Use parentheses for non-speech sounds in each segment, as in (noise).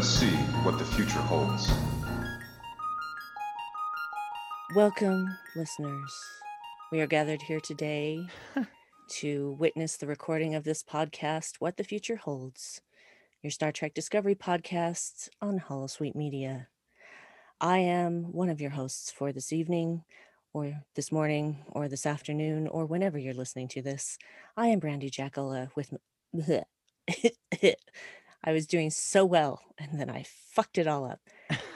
Let us see what the future holds. Welcome, listeners. We are gathered here today (laughs) to witness the recording of this podcast, What the Future Holds, your Star Trek Discovery podcast on Holosuite Media. I am one of your hosts for this evening, or this morning, or this afternoon, or whenever you're listening to this. I am Brandi Jackala with. (laughs) (laughs) I was doing so well, and then I fucked it all up.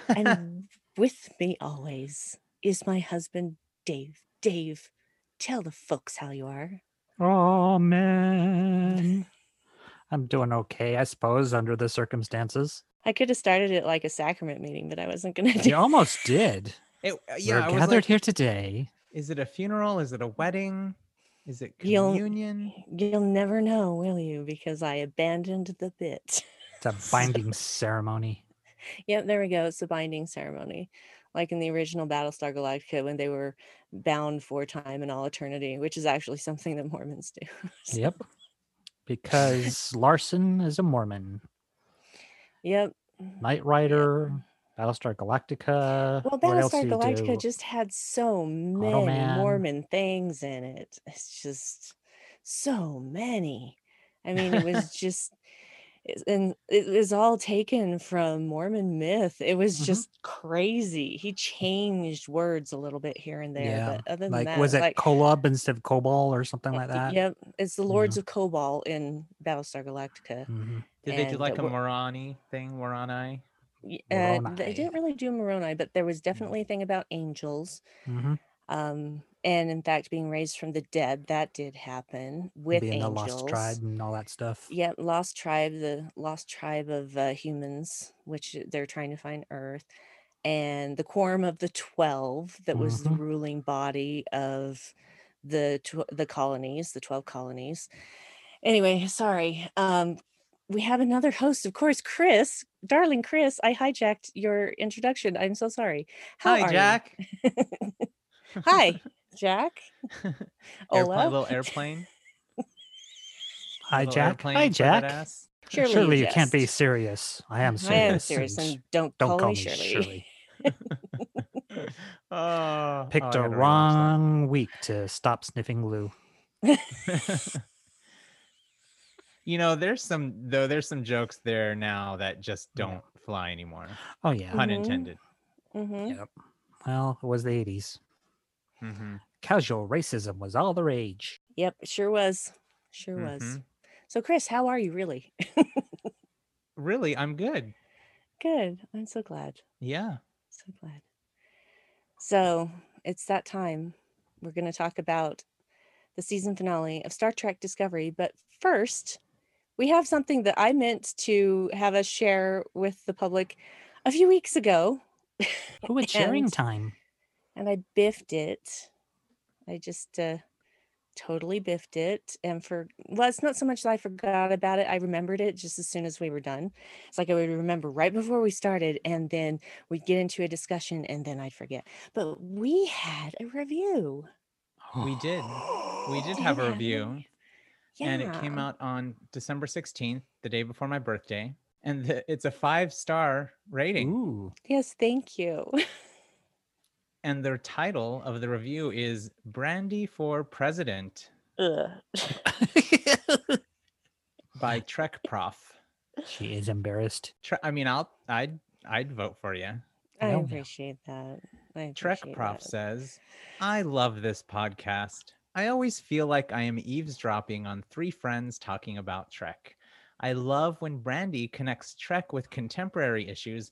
And (laughs) with me always is my husband, Dave. Dave, tell the folks how you are. Oh man. I'm doing okay, I suppose, under the circumstances. I could have started it like a sacrament meeting, but I wasn't going (laughs) to do You almost did. It, uh, yeah, We're was gathered like, here today. is it a funeral? Is it a wedding? Is it You'll- communion? You'll never know, will you? Because I abandoned the bit. It's a binding ceremony. Yep, there we go. It's a binding ceremony, like in the original Battlestar Galactica when they were bound for time and all eternity, which is actually something that Mormons do. (laughs) So, Yep. Because Larson is a Mormon. Yep. Knight Rider, Battlestar Galactica. Well, Battlestar Galactica just had so many Automan. Mormon things in it. It's just so many. I mean, it was (laughs) just, and it was all taken from Mormon myth. It was Mhm. just crazy. He changed words a little bit here and there, Yeah, but other than like that, was it like, Kolob instead of Kobol or something uh, like that? Yep, it's the Yeah. Lords of Kobol in Battlestar Galactica. Mhm. Did they do like a we're- Moroni thing? Moroni? Y- Uh, they didn't really do Moroni, but there was definitely a thing about angels. Mhm. um and in fact being raised from the dead that did happen with Being the Lost Tribe and all that stuff. yep lost tribe the lost tribe of uh, humans which they're trying to find earth and the quorum of the 12 that was the Mhm. ruling body of the tw- the colonies the 12 colonies anyway sorry um we have another host of course chris darling chris i hijacked your introduction i'm so sorry How are Hi, you? Jack. (laughs) Hi, (laughs) Jack, (laughs) Ola, airplane, little airplane. Hi, Jack. Hi, Jack. Surely, surely you, can't be serious. I am serious. I am serious, and, don't, don't call, call me Shirley. Shirley. (laughs) (laughs) Oh, oh, Picked oh, a wrong week to stop sniffing glue. you know, there's some though. There's some jokes there now that just don't yeah. fly anymore. Oh yeah, pun mm-hmm. intended. Mm-hmm. Yep. Well, it was the '80s. Mm-hmm. Casual racism was all the rage. Yep, sure was. Sure mm-hmm. was. So, Chris, how are you really? really, I'm good. (laughs) Good. I'm so glad. Yeah. So glad. So, it's that time. We're going to talk about the season finale of Star Trek Discovery. But first, we have something that I meant to have us share with the public a few weeks ago. Who it's (laughs) sharing time and I biffed it. I just uh, totally biffed it. And for, well, it's not so much that I forgot about it. I remembered it just as soon as we were done. It's like I would remember right before we started, and then we'd get into a discussion, and then I'd forget. But we had a review. We (gasps) did. We did have a Yeah. review. and it came out on December 16th, the day before my birthday. And the, it's a five star rating. Ooh. Yes, thank you. (laughs) And their title of the review is Brandi for President (laughs) by Trek Prof. she is embarrassed. Tre- I mean, I'll I'd I'd vote for you. I Hell yeah. appreciate that. I Trek Prof that. says, I love this podcast. I always feel like I am eavesdropping on three friends talking about Trek. I love when Brandi connects Trek with contemporary issues,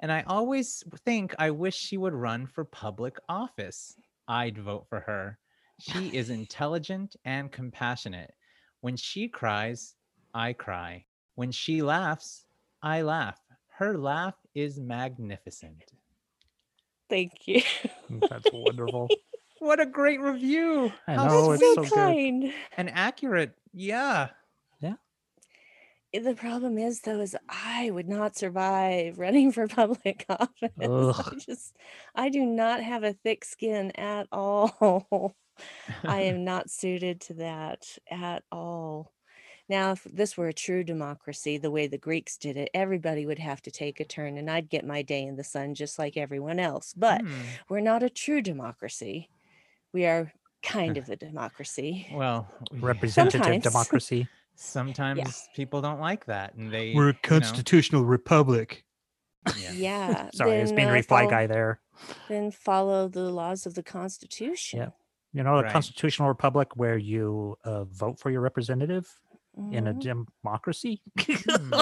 and I always think I wish she would run for public office. I'd vote for her. She is (laughs) intelligent and compassionate. When she cries, I cry. When she laughs, I laugh. Her laugh is magnificent. Thank you. That's wonderful. (laughs) What a great review. I How know, That's it's so, so good. kind. and accurate. Yeah. The problem is, though, is I would not survive (laughs) running for public (laughs) office. I just, I do not have a thick skin at all. (laughs) I am not suited to that at all. Now, if this were a true democracy, the way the Greeks did it, everybody would have to take a turn and I'd get my day in the sun just like everyone else. But Hmm. we're not a true democracy. We are kind of a democracy. Well, Representative Sometimes. democracy. Sometimes people don't like that, and they We're a you know, constitutional republic. yeah. Yeah. (laughs) Sorry, I was then, being uh, reply follow- guy there. Then follow the laws of the Constitution. Yeah. You know, a Right. constitutional republic where you uh, vote for your representative in a Mhm. democracy. Hmm.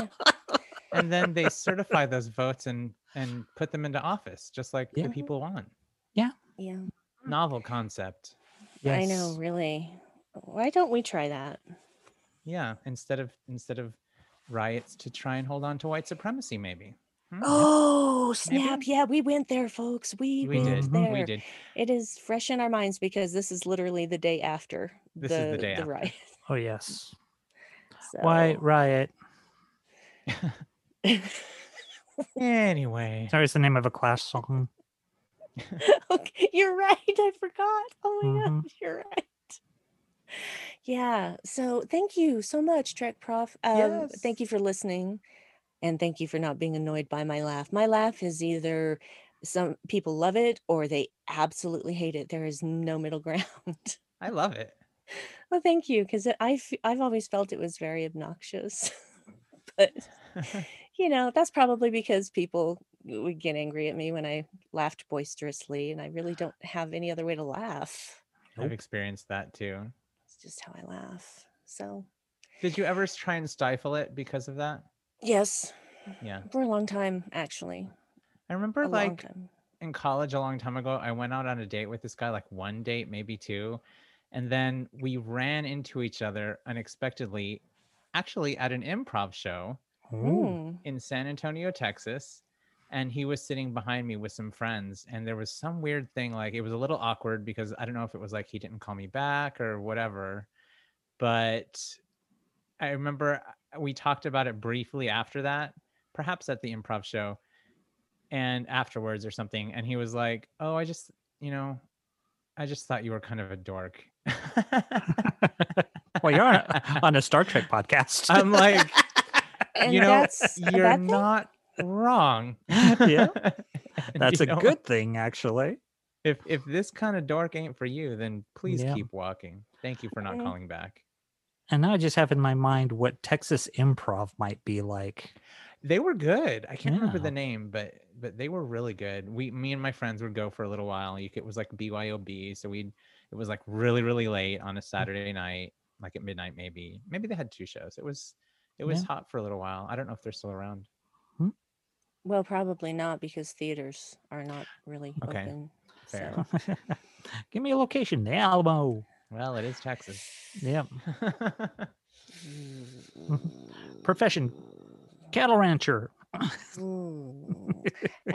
(laughs) and then they certify those votes and and put them into office, just like Yeah. the people want. Yeah. Yeah. Novel concept. I know, really. Why don't we try that? Yeah. Instead of instead of riots to try and hold on to white supremacy, maybe. Hmm? Oh, snap. Maybe. Yeah, we went there, folks. We, we went did. Mhm. there. We did. It is fresh in our minds because this is literally the day after This the, is the day after. riot. (laughs) Oh yes. (laughs) So. White riot. (laughs) Anyway. Sorry, it's the name of a Clash song. okay, you're right. I forgot. Oh my Mhm. gosh, you're right. Yeah. So thank you so much, Trek Prof. Um, Thank you for listening, and thank you for not being annoyed by my laugh. My laugh is either some people love it or they absolutely hate it. There is no middle (laughs) ground. I love it. well, thank you, because I've always felt it was very obnoxious, (laughs) but (laughs) you know that's probably because people would get angry at me when I laughed boisterously, and I really don't have any other way to laugh. I've experienced that too. Just how I laugh. So Did you ever try and stifle it because of that? yes, Yeah. for a long time actually. I remember A like in college a long time ago, I went out on a date with this guy, like one date, maybe two. And then we ran into each other unexpectedly, actually at an improv show Ooh. Mm. in San Antonio, Texas. And he was sitting behind me with some friends. And there was some weird thing, like it was a little awkward because I don't know if it was like he didn't call me back or whatever. But I remember uh, we talked about it briefly after that, perhaps at the improv show and afterwards or something. And he was like, Oh, I just, you know, I just thought you were kind of a dork. (laughs) well, you're on a, on a Star Trek podcast. I'm like, (laughs) And you know, you're bad thing? not wrong. (laughs) Yeah. (laughs) That's a know good thing, actually. If if this kind of dork ain't for you, then please Yeah. keep walking. Thank you for not eh. calling back. And now I just have in my mind what Texas improv might be like. They were good. I can't remember the name, but but they were really good. We me and my friends would go for a little while. Could, it was like BYOB, so we'd it was like really really late on a mm. Saturday night, like at midnight maybe. Maybe they had two shows. It was it was Yeah. hot for a little while. I don't know if they're still around. Well, probably not because theaters are not really Okay, open. fair. So. (laughs) Give me a location, the Alamo. Well, it is Texas. Yep. (laughs) Profession, cattle rancher. (laughs) I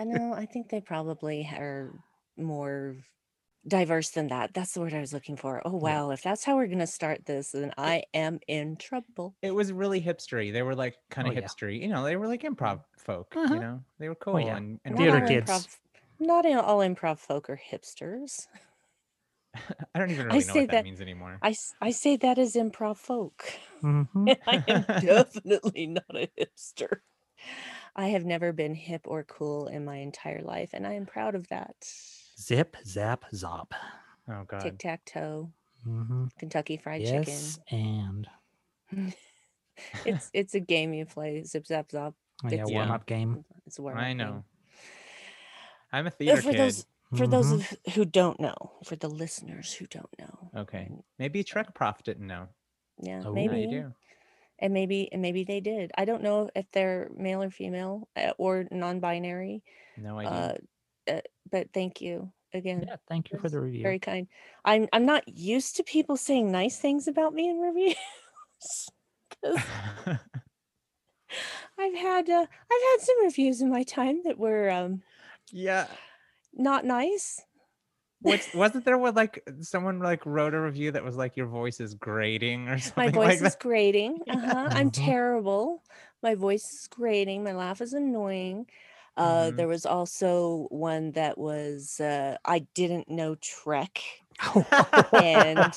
know. I think they probably are more diverse than that. That's the word I was looking for. Oh wow! If that's how we're gonna start this, then I am in trouble. it was really hipstery. They were like kind Oh, of yeah. hipstery. You know, they were like improv folk. Uh-huh. You know, they were cool yeah. and, and Theater all kids. Improv, not all improv folk are hipsters. (laughs) I don't even I know say what that, that- means anymore. I, I say that as improv folk. Mhm. (laughs) I am definitely not a hipster. I have never been hip or cool in my entire life, and I am proud of that. Zip, zap, zop. oh god. Tic tac toe, hmm Kentucky Fried Yes, and (laughs) It's it's a game you play. Zip zap zop. oh, yeah, It's- warm Yeah. up game. It's a warm I know. game. I'm a Uh, theater for kid. those for those Mhm. of who don't know, for the listeners who don't know, Okay. Maybe Trek Prof didn't know. yeah, Oh. Maybe you do. and maybe and maybe they did. I don't know if they're male or female uh, or non-binary. No idea. Uh, but thank you again. Yeah, thank you for the review. Very kind. I'm I'm not used to people saying nice things about me in reviews. (laughs) (laughs) I've had uh, I've had some reviews in my time that were um yeah. not nice. What's (laughs) wasn't there what like someone like wrote a review that was like your voice is grating or something My voice like is grating. Uh-huh. I'm terrible. My voice is grating. My laugh is annoying. Uh, Mhm. there was also one that was uh, I didn't know Trek. And,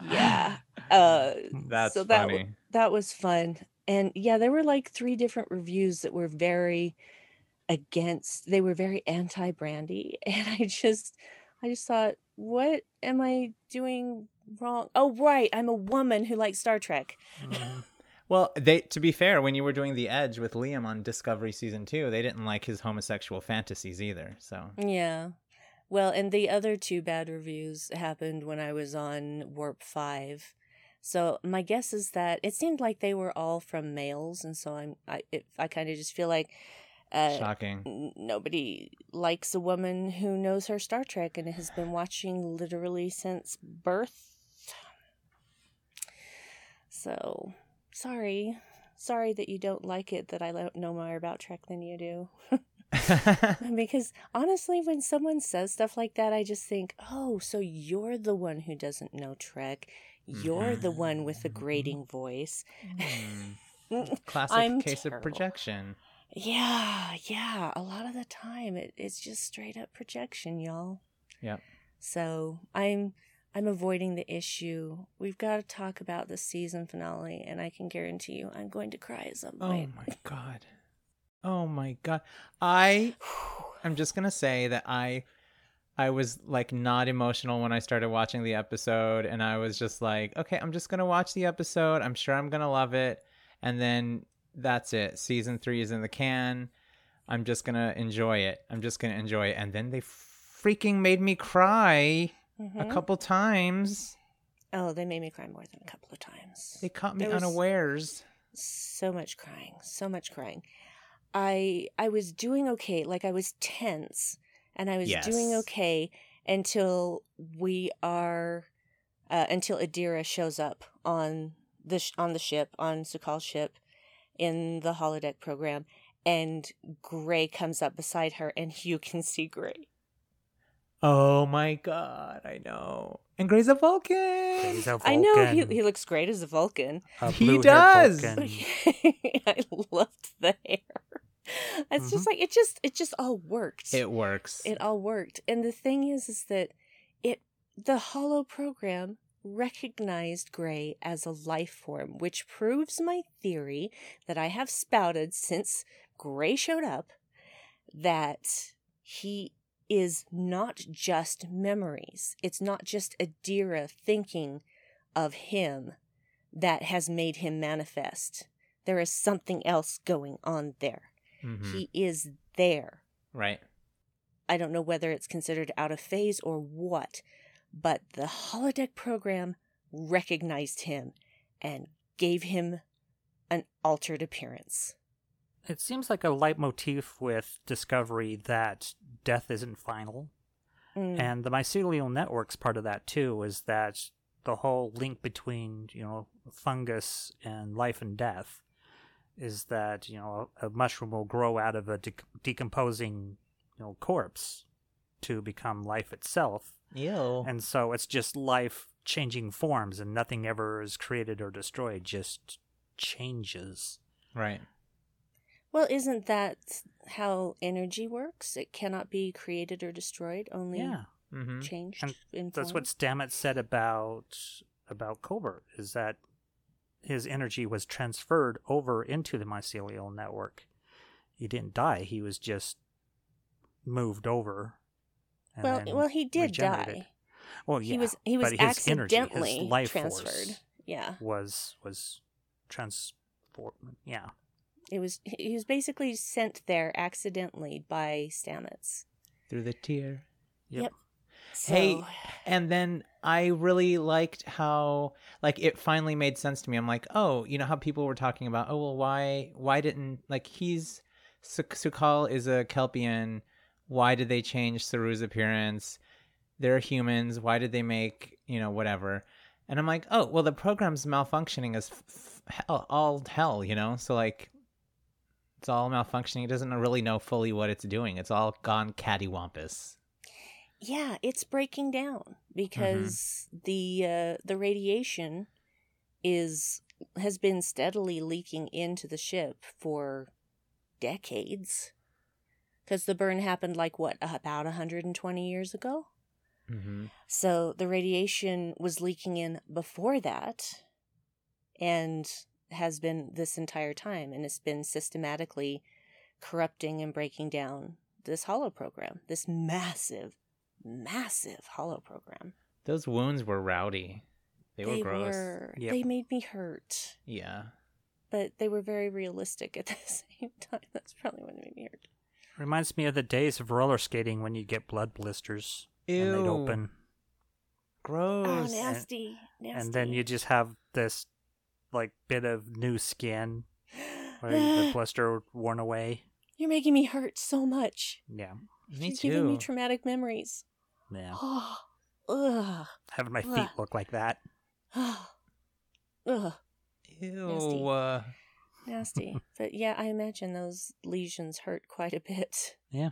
Yeah. (laughs) Uh, That's so that funny. that was fun. And yeah, there were like three different reviews that were very against. They were very anti Brandi, (laughs) and I just, I just thought, what am I doing wrong? Oh, right, I'm a woman who likes Star Trek. Mhm. Well, they to be fair, when you were doing the Edge with Liam on Discovery season two, they didn't like his homosexual fantasies either. So Yeah. Well, and the other two bad reviews happened when I was on Warp 5. So my guess is that it seemed like they were all from males, and so I'm I it, I kind of just feel like uh, shocking. n- nobody likes a woman who knows her Star Trek and has been watching literally since birth. So sorry, sorry that you don't like it that I know more about Trek than you do. (laughs) (laughs) because honestly, when someone says stuff like that, I just think, oh, so you're the one who doesn't know Trek. You're the one with the grating voice. Hmm. (laughs) Classic I'm case of projection. Yeah, yeah. A lot of the time, it, it's just straight up projection, y'all. Yeah. So I'm I'm avoiding the issue. We've got to talk about the season finale, and I can guarantee you, I'm going to cry at some Oh my god. Oh my god. I I'm just gonna say that I I was like not emotional when I started watching the episode and I was just like, okay, I'm just gonna watch the episode. I'm sure I'm gonna love it. And then that's it. Season three is in the can. I'm just gonna enjoy it. I'm just gonna enjoy it. And then they freaking made me cry a Mhm. couple times. Oh, they made me cry more than a couple of times. They caught me There unawares. so much crying so much crying i i was doing okay like i was tense and i was doing okay until we are uh, until adira shows up on the sh- on the ship on Su'Kal's ship in the holodeck program and gray comes up beside her and you can see gray Oh my god, I know. And Gray's a Vulcan. He's a i know he, he looks great as a vulcan a He does. Vulcan. (laughs) i loved the hair it's just mm-hmm. like it just it just all worked It works. it all worked and the thing is is that it the holo program recognized gray as a life form which proves my theory that i have spouted since gray showed up that he is not just memories it's not just adira thinking of him that has made him manifest there is something else going on there Mhm. he is there Right. I don't know whether it's considered out of phase or what, but the holodeck program recognized him and gave him an altered appearance. It seems like a leitmotif with Discovery that death isn't final. Mm. And the mycelial network's part of that too, is that the whole link between, you know, fungus and life and death is that, you know, a, a mushroom will grow out of a de- decomposing, you know, corpse to become life itself. Ew. And so it's just life changing forms and nothing ever is created or destroyed, just changes. right. Well, isn't that how energy works? It cannot be created or destroyed, only Yeah. Mm-hmm. changed And in That's form. what Stamets said about about Culber is that his energy was transferred over into the mycelial network. He didn't die; he was just moved over. and Well, well, he did regenerated. die. Well, yeah, he was he was but his energy, his accidentally life transferred. force Yeah, was was transport. Yeah, it was he was basically sent there accidentally by Stamets. Through the tear. Yep. Yep. So, Hey, and then I really liked how like it finally made sense to me. I'm like, oh, you know how people were talking about, oh well, why why didn't like he's Suk- Su'Kal is a Kelpian. Why did they change Saru's appearance? They're humans. Why did they make you know whatever? And I'm like, oh, well, the program's malfunctioning as f- f- hell, all hell, you know? So, like, it's all malfunctioning. It doesn't really know fully what it's doing. It's all gone cattywampus. Yeah, it's breaking down because the uh, the radiation is has been steadily leaking into the ship for decades. Because the burn happened like what about 120 years ago? Mm-hmm. So the radiation was leaking in before that and has been this entire time and it's been systematically corrupting and breaking down this holo program, this massive, massive holo program. Those wounds were rowdy. They, were gross. were- Yep. they made me hurt, Yeah. but they were very realistic at (laughs) the same time. That's probably what made me hurt. Reminds me of the days of roller skating when you get blood blisters and they'd open, Gross. Oh, and- nasty, nasty. and then you just have this like bit of new skin (gasps) where the blister worn away. You're making me hurt so much. Yeah, Me You're giving me traumatic memories. yeah. Oh, (sighs) ugh. Having my feet Ugh. look like that. (sighs) Ugh, Ew. Nasty. uh, (laughs) nasty. but yeah, I imagine those lesions hurt quite a bit. Yeah.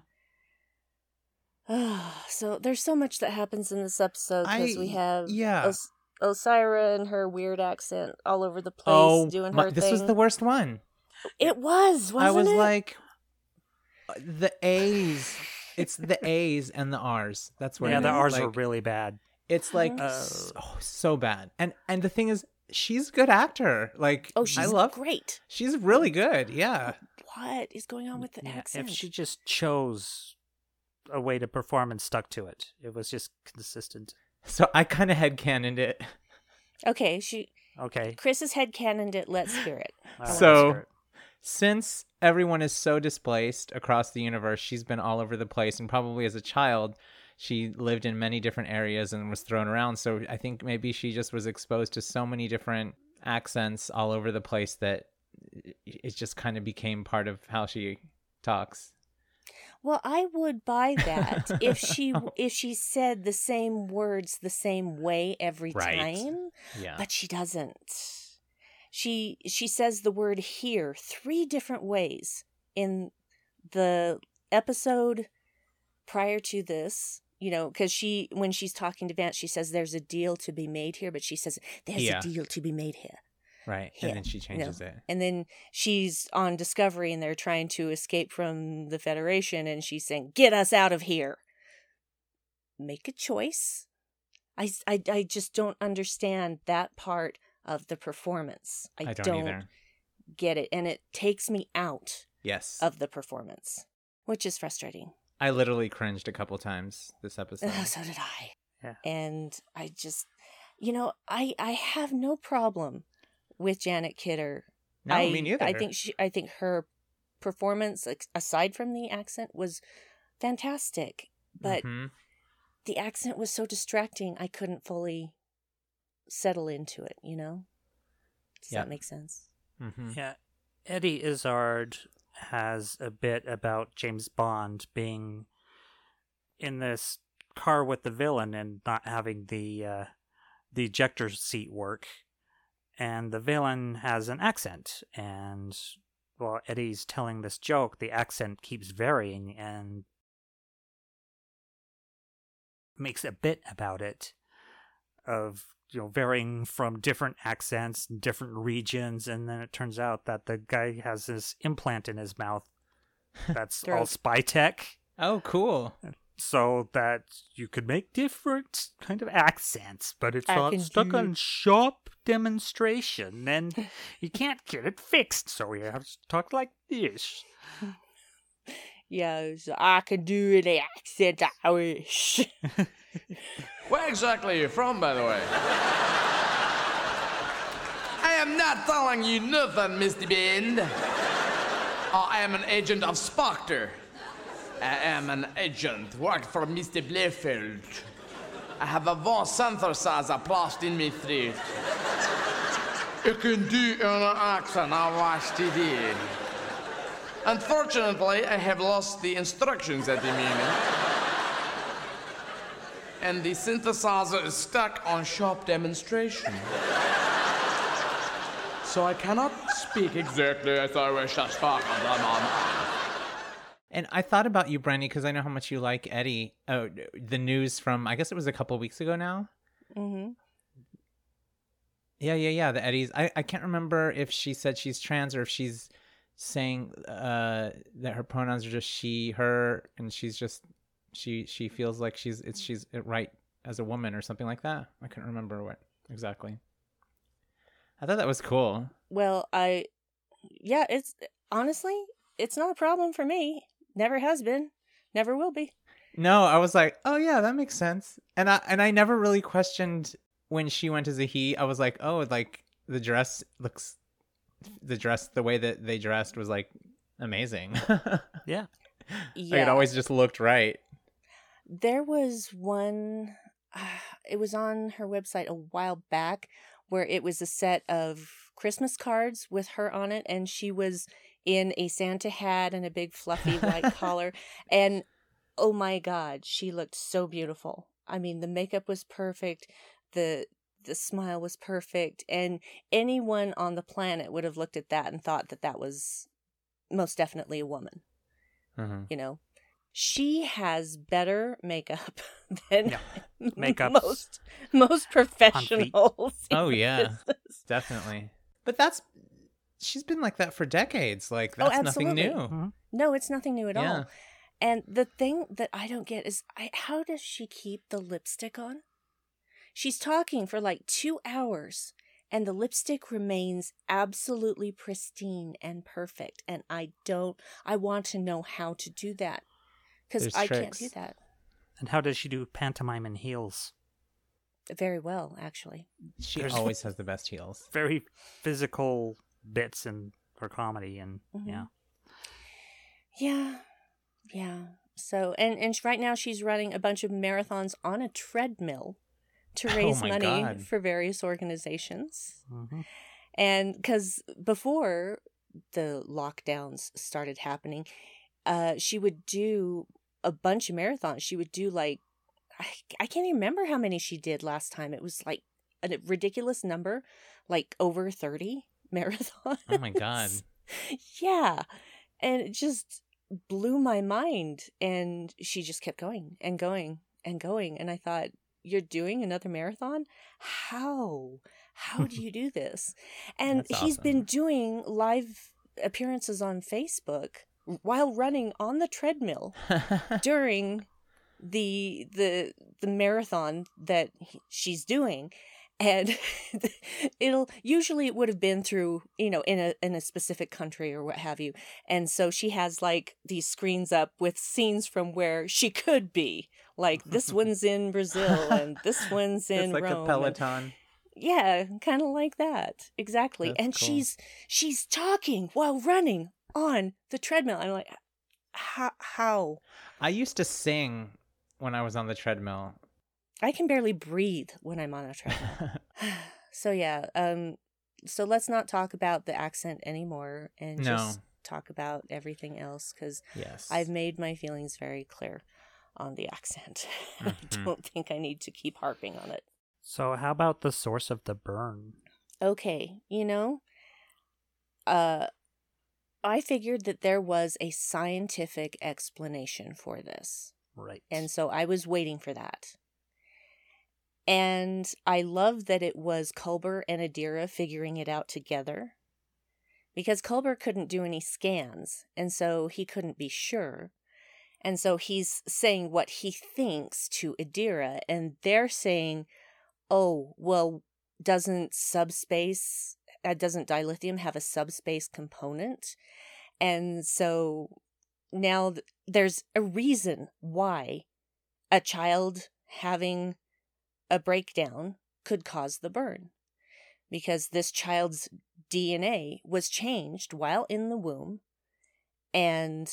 (sighs) so there's so much that happens in this episode because we have yeah. Os- Osyraa and her weird accent all over the place oh, doing my- her this thing. was the worst one. It was, wasn't I was it? like, uh, the A's. It's the A's and the R's. That's where yeah, the is. R's like, were really bad. It's like Mhm. s- oh, so bad. And and the thing is, she's a good actor. Like, oh, she's I love. great. She's really good. Yeah. What is going on with the Yeah, accent? if she just chose a way to perform and stuck to it, it was just consistent. So I kind of headcanoned it. Okay, she Okay. Chris has headcanoned it. Let's hear it. (laughs) all right, So- hear it. Since everyone is so displaced across the universe, she's been all over the place, and probably as a child, she lived in many different areas and was thrown around. So I think maybe she just was exposed to so many different accents all over the place that it just kind of became part of how she talks. Well, I would buy that (laughs) if she if she said the same words the same way every Right. time, Yeah. but she doesn't. She she says the word here three different ways in the episode prior to this. You know, because she when she's talking to Vance, she says there's a deal to be made here, but she says there's Yeah. a deal to be made here. Right. Yeah, And then she you know. changes it. And then she's on Discovery and they're trying to escape from the Federation and she's saying, Get us out of here. Make a choice. I, I, I just don't understand that part of the performance. I, I don't, either. get it. And it takes me out Yes. of the performance, which is frustrating. I literally cringed a couple times this episode. (laughs) so did I. Yeah. And I just, you know, I, I have no problem with Janet Kidder no, I, me neither. I think she. I think her performance, aside from the accent, was fantastic. But Mhm. the accent was so distracting. I couldn't fully settle into it. You know. Does Yeah. that make sense? Mhm. Yeah, Eddie Izzard has a bit about James Bond being in this car with the villain and not having the uh, the ejector seat work, and the villain has an accent, and while Eddie's telling this joke, the accent keeps varying and makes a bit about it of you know varying from different accents and different regions and then it turns out that the guy has this implant in his mouth (laughs) that's all spy tech Oh, cool. so that you could make different kind of accents but it's I not stuck do on sharp demonstration and you can't get it fixed so you have to talk like this (laughs) Yeah, it's, I can do any accent I wish. (laughs) Where exactly are you from, by the way? I am not telling you nothing, Mr. Bend. I am an agent of Spectre. I am an agent, worked for Mr. Blefeld. I have a one synthesizer placed in my throat. You can do an accent I watch TV. Unfortunately, I have lost the instructions at the moment. and the synthesizer is stuck on sharp demonstration. so I cannot speak exactly as I wish to speak. And I thought about you, Brandi, because I know how much you like Eddie. Oh, the news from I guess it was a couple weeks ago now. Mm-hmm. Yeah, yeah, yeah. The Eddies. I, I can't remember if she said she's trans or if she's saying uh that her pronouns are just she, her, and she's just she she feels like she's it's she's right as a woman or something like that. I couldn't remember what exactly. I thought that was cool. Well, I, yeah, it's honestly, it's not a problem for me. Never has been, never will be. No, I was like, oh yeah, that makes sense. And I and I never really questioned when she went as a he. I was like, oh, like the dress looks, the dress, the way that they dressed was like amazing. Yeah. (laughs) Yeah, Like it always just looked right. there was one. Uh, it was on her website a while back where it was a set of Christmas cards with her on it, and she was in a Santa hat and a big fluffy white (laughs) collar, and oh my god, she looked so beautiful. I mean, the makeup was perfect, the the smile was perfect, and anyone on the planet would have looked at that and thought that that was most definitely a woman. Mhm. You know, she has better makeup (laughs) than Yeah. (laughs) Makeup's most most professionals. Oh, yeah. business. (laughs) Definitely. But that's she's been like that for decades. Like Oh, that's nothing absolutely. new. No, it's nothing new at Yeah. all. And the thing that I don't get is I, how does she keep the lipstick on? She's talking for like two hours and the lipstick remains absolutely pristine and perfect. And I don't, I want to know how to do that because There's I can't do that And how does she do pantomime and heels? very well, actually. She There's- always (laughs) has the best heels. Very physical bits in her comedy, and Mhm. yeah, Yeah. Yeah. So, and, and right now she's running a bunch of marathons on a treadmill to (laughs) Oh raise my money God. for various organizations. hmm And because before the lockdowns started happening, uh, she would do a bunch of marathons. She would do like, I, I can't even remember how many she did last time. It was like a ridiculous number, like over 30 (laughs) marathons. Oh my god. (laughs) yeah. And it just blew my mind. And she just kept going and going and going. And I thought, you're doing another marathon? How? How do you do this? (laughs) And That's he's been doing live appearances on Facebook while running on the treadmill (laughs) during the the the marathon that he- she's doing and (laughs) it'll usually it would have been through you know in a in a specific country or what have you. And so she has like these screens up with scenes from where she could be. Like this (laughs) one's in brazil and this one's in it's like rome. A and- peloton. yeah kind of like that. Exactly. That's and cool. she's she's talking while running on the treadmill. I'm like how how? I used to sing when I was on the treadmill. I can barely breathe when i'm on a treadmill (laughs) (sighs) so yeah um so let's not talk about the accent anymore and No. just talk about everything else because yes. i've made my feelings very clear on the accent (laughs) i Mhm. don't think i need to keep harping on it So how about the source of the burn? okay, you know, uh, I figured that there was a scientific explanation for this. Right. And so I was waiting for that. And I love that it was Culber and Adira figuring it out together because Culber couldn't do any scans. And so he couldn't be sure. And so he's saying what he thinks to Adira. And they're saying, oh, well, doesn't subspace, uh, doesn't dilithium have a subspace component? And so now th- there's a reason why a child having a breakdown could cause the burn because this child's DNA was changed while in the womb. And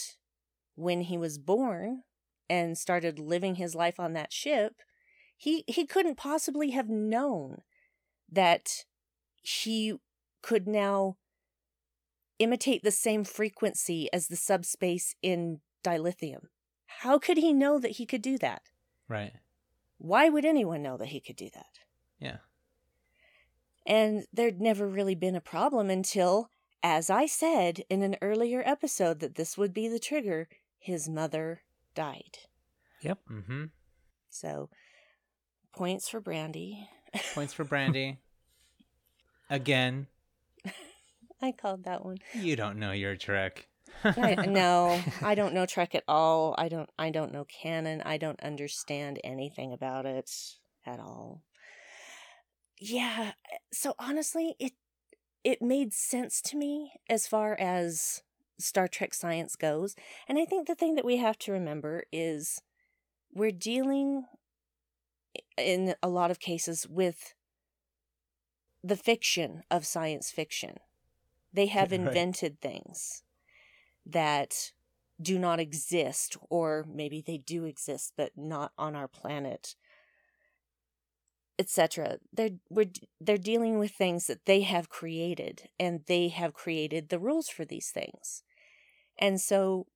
when he was born and started living his life on that ship he he couldn't possibly have known that he could now imitate the same frequency as the subspace in dilithium. How could he know that he could do that? Right. Why would anyone know that he could do that? Yeah. And there'd never really been a problem until, as I said in an earlier episode that this would be the trigger, his mother died. Yep. Mm-hmm. So, points for Brandi. Points for Brandi. (laughs) Again, I called that one. you don't know your Trek. I, (laughs) no, I don't know Trek at all. I don't. I don't know canon. I don't understand anything about it at all. Yeah. So honestly, it it made sense to me as far as Star Trek science goes, and I think the thing that we have to remember is we're dealing in a lot of cases with the fiction of science fiction. They have (laughs) Right. invented things that do not exist, or maybe they do exist, but not on our planet, etc. They're we're they're dealing with things that they have created, and they have created the rules for these things, and so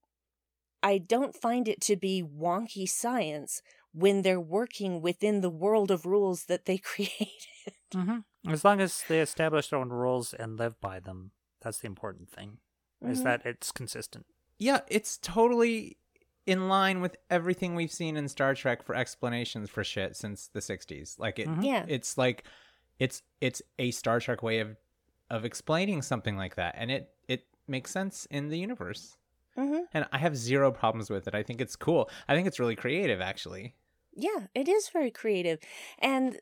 I don't find it to be wonky science when they're working within the world of rules that they (laughs) created. hmm As long as they establish their own rules and live by them, that's the important thing. Is Mhm. that it's consistent. Yeah, it's totally in line with everything we've seen in Star Trek for explanations for shit since the 60s. Like it Mhm. Yeah. it's like it's it's a Star Trek way of of explaining something like that and it it makes sense in the universe. hmm And I have zero problems with it. I think it's cool. I think it's really creative actually. Yeah, it is very creative. And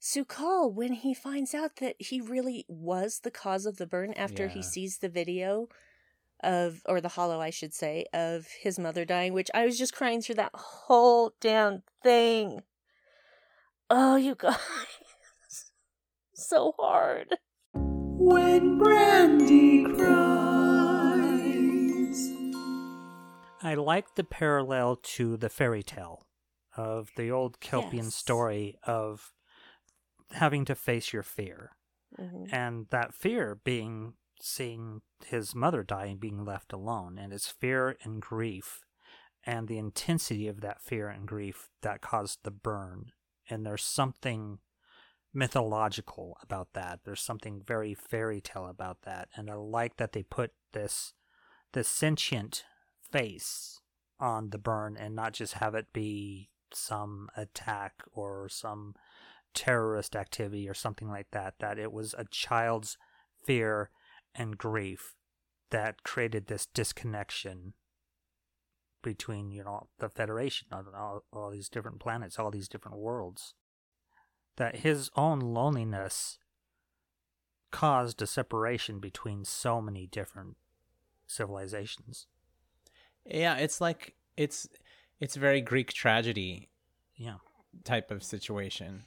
Su'Kal, when he finds out that he really was the cause of the burn after he sees the video of, or the hollow, I should say, of his mother dying, which I was just crying through that whole damn thing. Oh, you (laughs) guys. so hard. When Brandi cries. I like the parallel to the fairy tale of the old Kelpian Yes. story of having to face your fear. Mhm. And that fear being seeing his mother die and being left alone, and it's fear and grief, and the intensity of that fear and grief that caused the burn. And there's something mythological about that. There's something very fairy tale about that, and I like that they put this this sentient face on the burn and not just have it be some attack or some terrorist activity or something like that that it was a child's fear and grief that created this disconnection between you know the federation all, all, all these different planets all these different worlds that his own loneliness caused a separation between so many different civilizations Yeah, it's like it's it's very Greek tragedy yeah type of situation.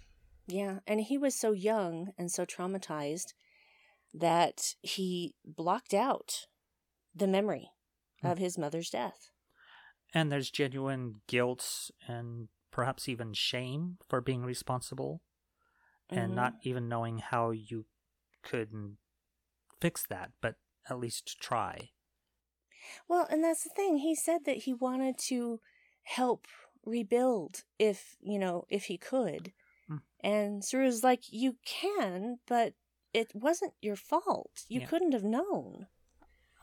Yeah, and he was so young and so traumatized that he blocked out the memory Hmm. of his mother's death. and there's genuine guilt and perhaps even shame for being responsible and Mhm. not even knowing how you could fix that but at least try Well, and that's the thing. He said that he wanted to help rebuild if, you know, if he could. Hmm. And Saru's like, you can, but it wasn't your fault. You Yeah. couldn't have known.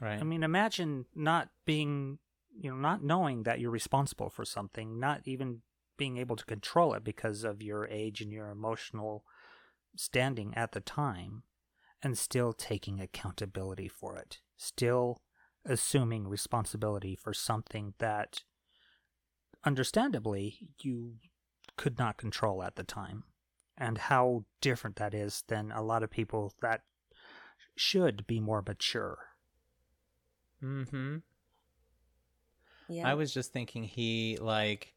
Right. i mean imagine not being you know not knowing that you're responsible for something not even being able to control it because of your age and your emotional standing at the time and still taking accountability for it still assuming responsibility for something that understandably you could not control at the time and how different that is than a lot of people that should be more mature mm-hmm. Yeah. I was just thinking he like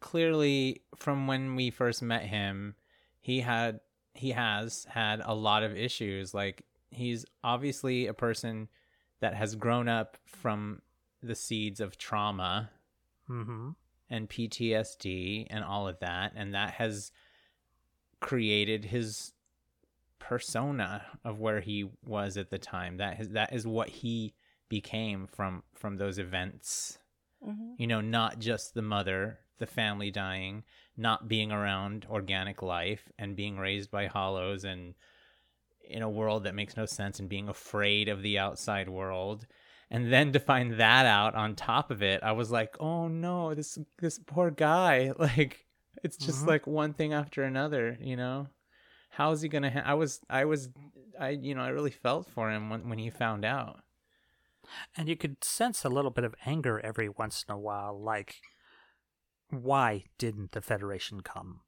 clearly from when we first met him, he had he has had a lot of issues. Like he's obviously a person that has grown up from the seeds of trauma mm-hmm and PTSD and all of that and that has created his persona of where he was at the time that is that is what he became from from those events Mhm. You know, not just the mother, the family dying, not being around organic life and being raised by hollows and in a world that makes no sense and being afraid of the outside world. And then to find that out on top of it, I was like, "Oh no, this this poor guy." (laughs) Like it's just Mhm. like one thing after another, you know? How is he going to ha- I was I was I you know, I really felt for him when when he found out. And you could sense a little bit of anger every once in a while, like, why didn't the Federation come?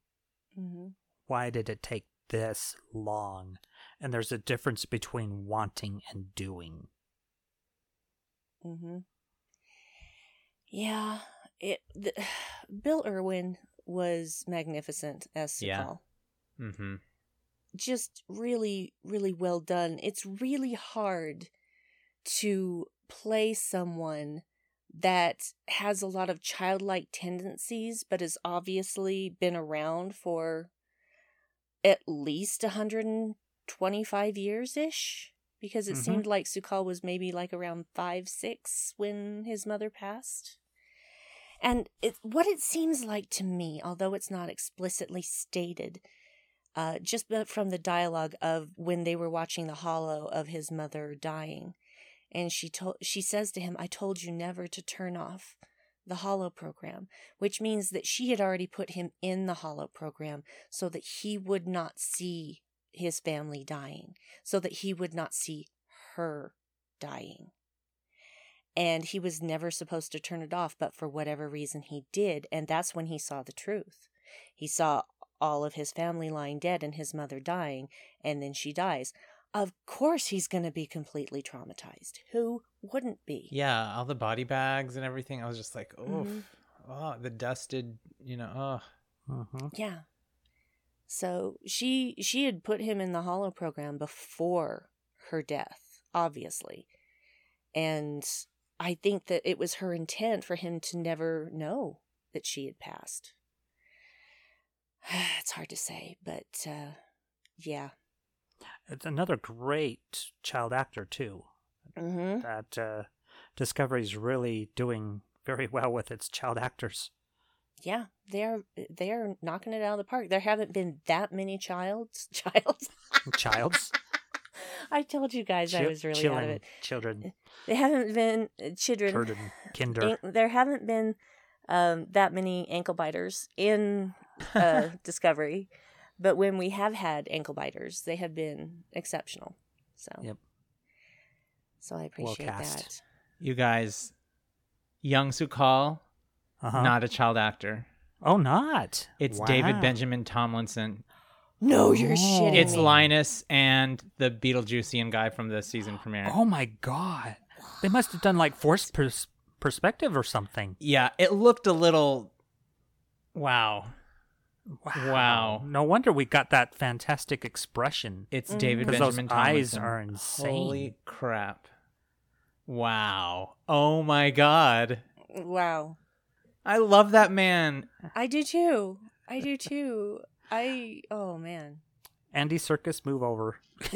Mhm. Why did it take this long? And there's a difference between wanting and doing. Mm-hmm. Yeah, it. The, (sighs) Bill Irwin was magnificent as Yeah. Su'Kal. Mhm. Just really, really well done. It's really hard to play someone that has a lot of childlike tendencies, but has obviously been around for at least 125 years ish. Because it Mhm. seemed like Su'Kal was maybe like around five, six when his mother passed. And it, what it seems like to me, although it's not explicitly stated, uh, just from the dialogue of when they were watching the holo of his mother dying, and she told she says to him, "I told you never to turn off the holo program," which means that she had already put him in the holo program so that he would not see his family dying, so that he would not see her dying and he was never supposed to turn it off but for whatever reason he did and that's when he saw the truth he saw all of his family lying dead and his mother dying and then she dies of course he's going to be completely traumatized who wouldn't be Yeah, all the body bags and everything. I was just like, "Oh, Mhm. oh, the dusted, you know, oh." Mm-hmm. yeah so she she had put him in the holo program before her death obviously and i think that it was her intent for him to never know that she had passed (sighs) it's hard to say but uh yeah It's another great child actor, too. mm-hmm. That uh, Discovery's really doing very well with its child actors. yeah they're they're knocking it out of the park there haven't been that many childs (laughs) childs Childs? I told you guys i was really children, out of it Children. they haven't been uh, children Children. Kinder. An- there haven't been um, that many ankle biters in uh, (laughs) Discovery, but when we have had ankle biters, they have been exceptional. So, Yep. so I appreciate cast. that. You guys, young Su'Kal, Uh-huh. not a child actor. Oh, not. It's David Benjamin Tomlinson. No, you're Oh. shitting It's me. Linus and the Beetlejuicean guy from the season premiere. Oh my god. They must have done like forced pers- perspective or something. Yeah, it looked a little. Wow. Wow. Wow. No wonder we got that fantastic expression. It's Mhm. David Because those Benjamin eyes are insane. Holy crap. Wow. Oh my god. Wow, I love that man. I do too. I do too. I oh man. Andy Serkis, move over. (laughs)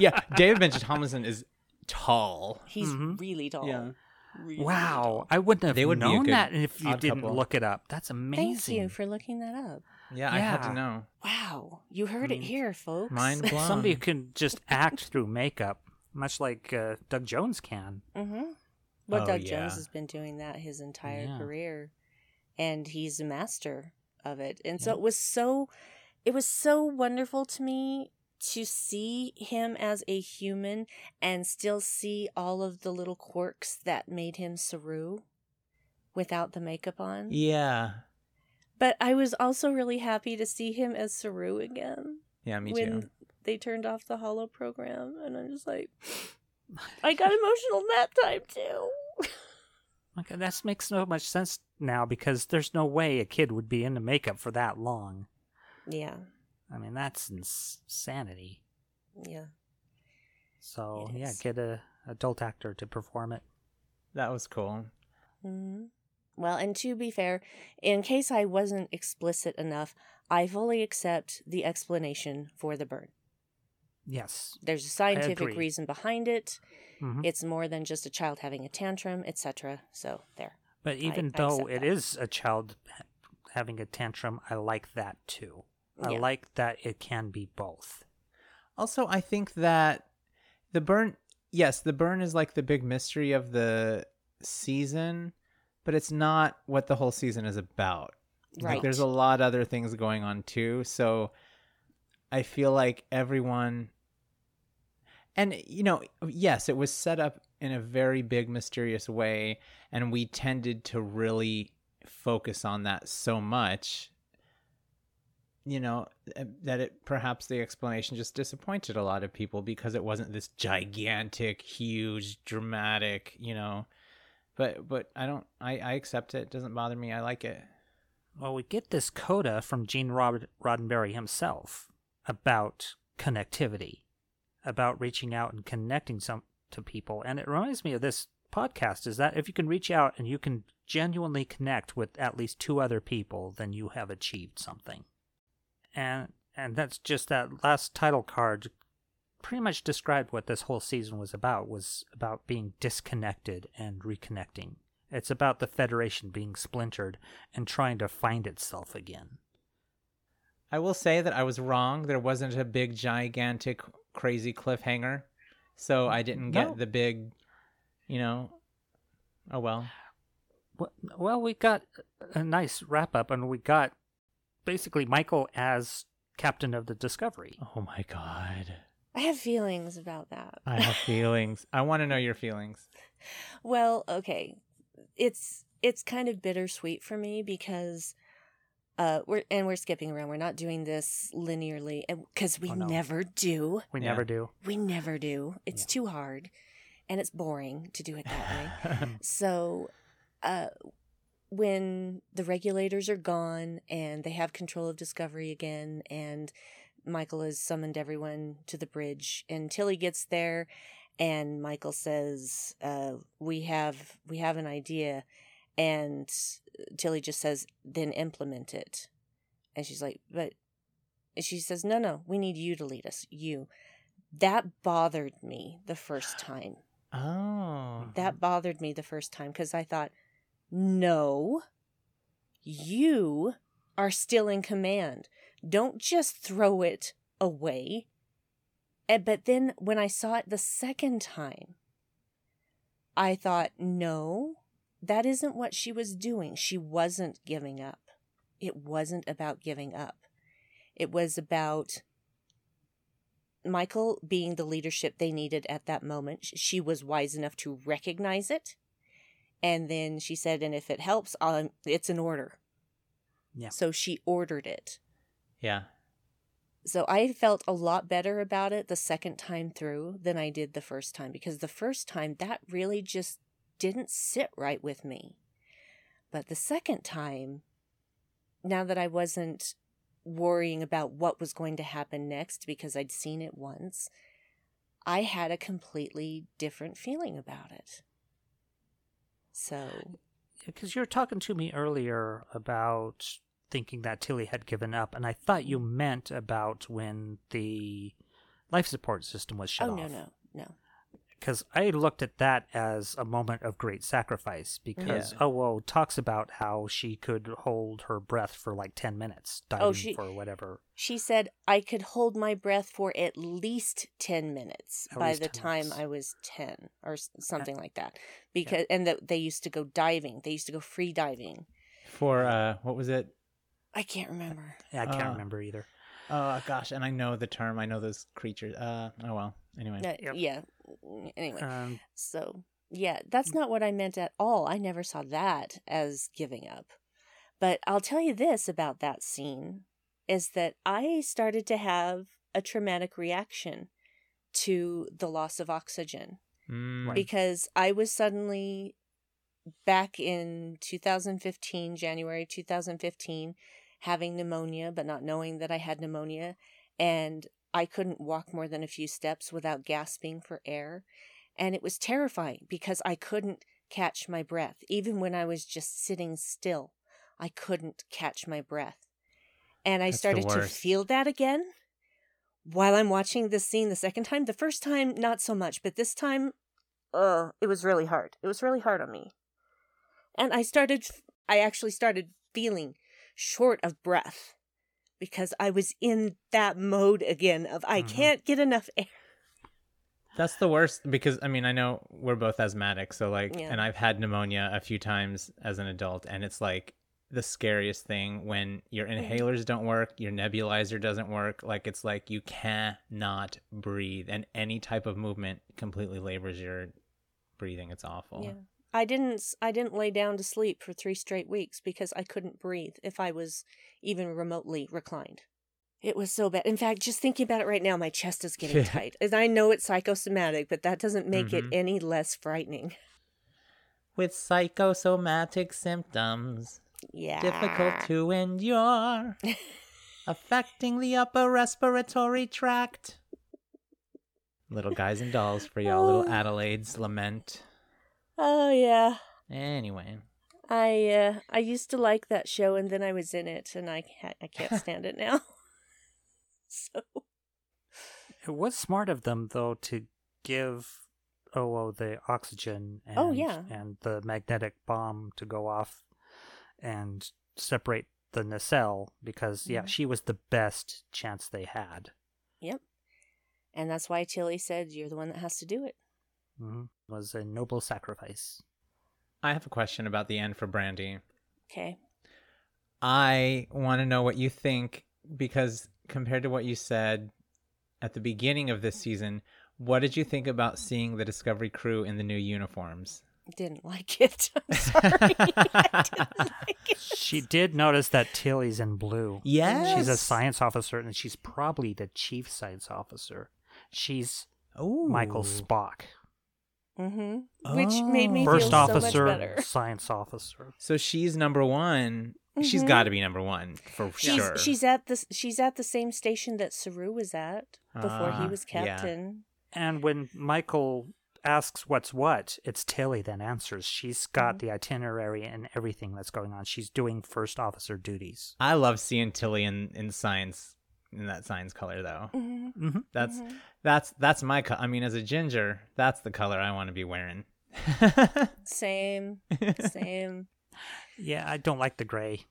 Yeah, David Benjamin Tomlinson is tall. He's Mhm. really tall. Yeah. Really Wow. tall. I wouldn't have They would known that if you didn't couple. look it up. That's amazing. Thank you for looking that up. Yeah, I had to know. Wow, you heard it Mm. here, folks. Mind (laughs) blown. Somebody can just act through makeup, much like uh, Doug Jones can. Mm-hmm. Well, Oh, Doug yeah. Jones has been doing that his entire Yeah. career, and he's a master of it. And so it was so, it was so wonderful to me to see him as a human and still see all of the little quirks that made him Saru without the makeup on. Yeah. But I was also really happy to see him as Saru again Yeah, me when too. they turned off the holo program, and I'm just like, (sighs) I got emotional that time too. (laughs) Okay, that makes so much sense now because there's no way a kid would be into makeup for that long. Yeah, I mean, that's insanity. yeah. So yeah, is. get a adult actor to perform it. That was cool. hmm Well, and to be fair, in case I wasn't explicit enough, I fully accept the explanation for the burn. Yes. There's a scientific reason behind it. Mhm. It's more than just a child having a tantrum, etc. So there. But even I though accept it that. is a child having a tantrum, I like that too. I Yeah. like that it can be both. Also, I think that the burn, yes, the burn is like the big mystery of the season, but it's not what the whole season is about. Right. Like, there's a lot other things going on too. So I feel like everyone, and you know, yes, it was set up in a very big, mysterious way, and we tended to really focus on that so much you know uh, that it perhaps the explanation just disappointed a lot of people because it wasn't this gigantic huge dramatic you know. But but i don't i i accept it. it doesn't bother me. I like it. Well, we get this coda from Gene Rod- Roddenberry himself about connectivity, about reaching out and connecting some to people, and it reminds me of this podcast. Is that if you can reach out and you can genuinely connect with at least two other people, then you have achieved something. And and that's just that last title card pretty much described what this whole season was about was about being disconnected and reconnecting it's about the federation being splintered and trying to find itself again i will say that i was wrong. There wasn't a big gigantic crazy cliffhanger. So i didn't get No. the big you know oh well. Well we got a nice wrap up and we got basically michael as captain of the discovery. Oh my god. I have feelings about that. i have (laughs) feelings. I want to know your feelings. Well, okay. It's it's kind of bittersweet for me because uh we're and we're skipping around. We're not doing this linearly because we Oh, no. never do. we Yeah. never do We never do. It's Yeah. too hard and it's boring to do it that way. (laughs) So, uh, when the regulators are gone and they have control of Discovery again, and Michael has summoned everyone to the bridge, and Tilly gets there, and Michael says, uh, "We have we have an idea," and Tilly just says, "Then implement it," and she's like, "But," and she says, "No, no, we need you to lead us. You." That bothered me the first (gasps) time oh that bothered me the first time because I thought, no, you are still in command. Don't just throw it away. And, but then when I saw it the second time, I thought, no, that isn't what she was doing. She wasn't giving up. It wasn't about giving up. It was about Michael being the leadership they needed at that moment. She was wise enough to recognize it. And then she said, and if it helps, um, it's an order. Yeah. So she ordered it. yeah So I felt a lot better about it the second time through than I did the first time because the first time that really just didn't sit right with me. But the second time, now that I wasn't worrying about what was going to happen next because I'd seen it once, I had a completely different feeling about it. So, because you were talking to me earlier about thinking that tilly had given up and i thought you meant about when the life support system was shut oh, off no, no, no. Because I looked at that as a moment of great sacrifice because Yeah. oh well talks about how she could hold her breath for like 10 minutes diving Oh, she- for whatever She said I could hold my breath for at least 10 minutes At by the time minutes. I was 10 or s- something like that. Because and that they used to go diving. They used to go free diving. for uh what was it I can't remember. yeah, i can't Uh, remember either oh gosh and i know the term i know those creatures uh oh well anyway Uh, Yep. Yeah. Anyway, um, so yeah, that's not what I meant at all. I never saw that as giving up. But I'll tell you this about that scene is that I started to have a traumatic reaction to the loss of oxygen. Mm, because I was suddenly back in 2015, January 2015, having pneumonia, but not knowing that I had pneumonia. And I couldn't walk more than a few steps without gasping for air. And it was terrifying because I couldn't catch my breath. Even when I was just sitting still, I couldn't catch my breath. And I That's started to feel that again while I'm watching this scene the second time. The first time, not so much, but this time, uh, it was really hard. It was really hard on me. And I started, I actually started feeling short of breath because I was in that mode again of I Mhm. can't get enough air. That's the worst because I mean I know we're both asthmatic, so like, Yeah. and I've had pneumonia a few times as an adult, and it's like the scariest thing when your Mm-hmm. inhalers don't work, your nebulizer doesn't work. Like it's like you cannot breathe, and any type of movement completely labors your breathing. It's awful. Yeah. I didn't I didn't lay down to sleep for 3 straight weeks because I couldn't breathe if I was even remotely reclined. It was so bad. In fact, just thinking about it right now, my chest is getting (laughs) tight. And I know it's psychosomatic, but that doesn't make Mhm. it any less frightening. With psychosomatic symptoms Yeah. difficult to endure, (laughs) affecting the upper respiratory tract. Little guys and dolls for y'all, little Oh. Adelaide's lament. Oh yeah. Anyway, I uh I used to like that show and then I was in it and I ca- I can't (laughs) stand it now. (laughs) so It was smart of them though to give OO the oxygen and Oh, yeah. and the magnetic bomb to go off and separate the nacelle because yeah, Mhm. she was the best chance they had. Yep. And that's why Tilly said you're the one that has to do it. Hmm Was a noble sacrifice. I have a question about the end for Brandi. Okay. I want to know what you think because compared to what you said at the beginning of this season, what did you think about seeing the Discovery crew in the new uniforms? Didn't like it. (laughs) I'm sorry. I didn't (laughs) like it. She did notice that Tilly's in blue. Yes. She's a science officer and she's probably the chief science officer. She's Ooh. Michael Spock. Mm-hmm. Which made me First feel officer, so much better. science officer. So she's number one. She's Mhm. got to be number one for She's sure. she's at the she's at the same station that Saru was at before he Ah, was yeah. captain. And when Michael asks what's what, it's Tilly that answers. She's got the itinerary and everything that's going on. She's doing first officer duties. I love seeing Tilly in, in science in that science color though. Mm-hmm. Mm-hmm. That's Mhm. that's that's my co- I mean as a ginger, that's the color I want to be wearing. (laughs) Same, same. (laughs) Yeah, I don't like the gray.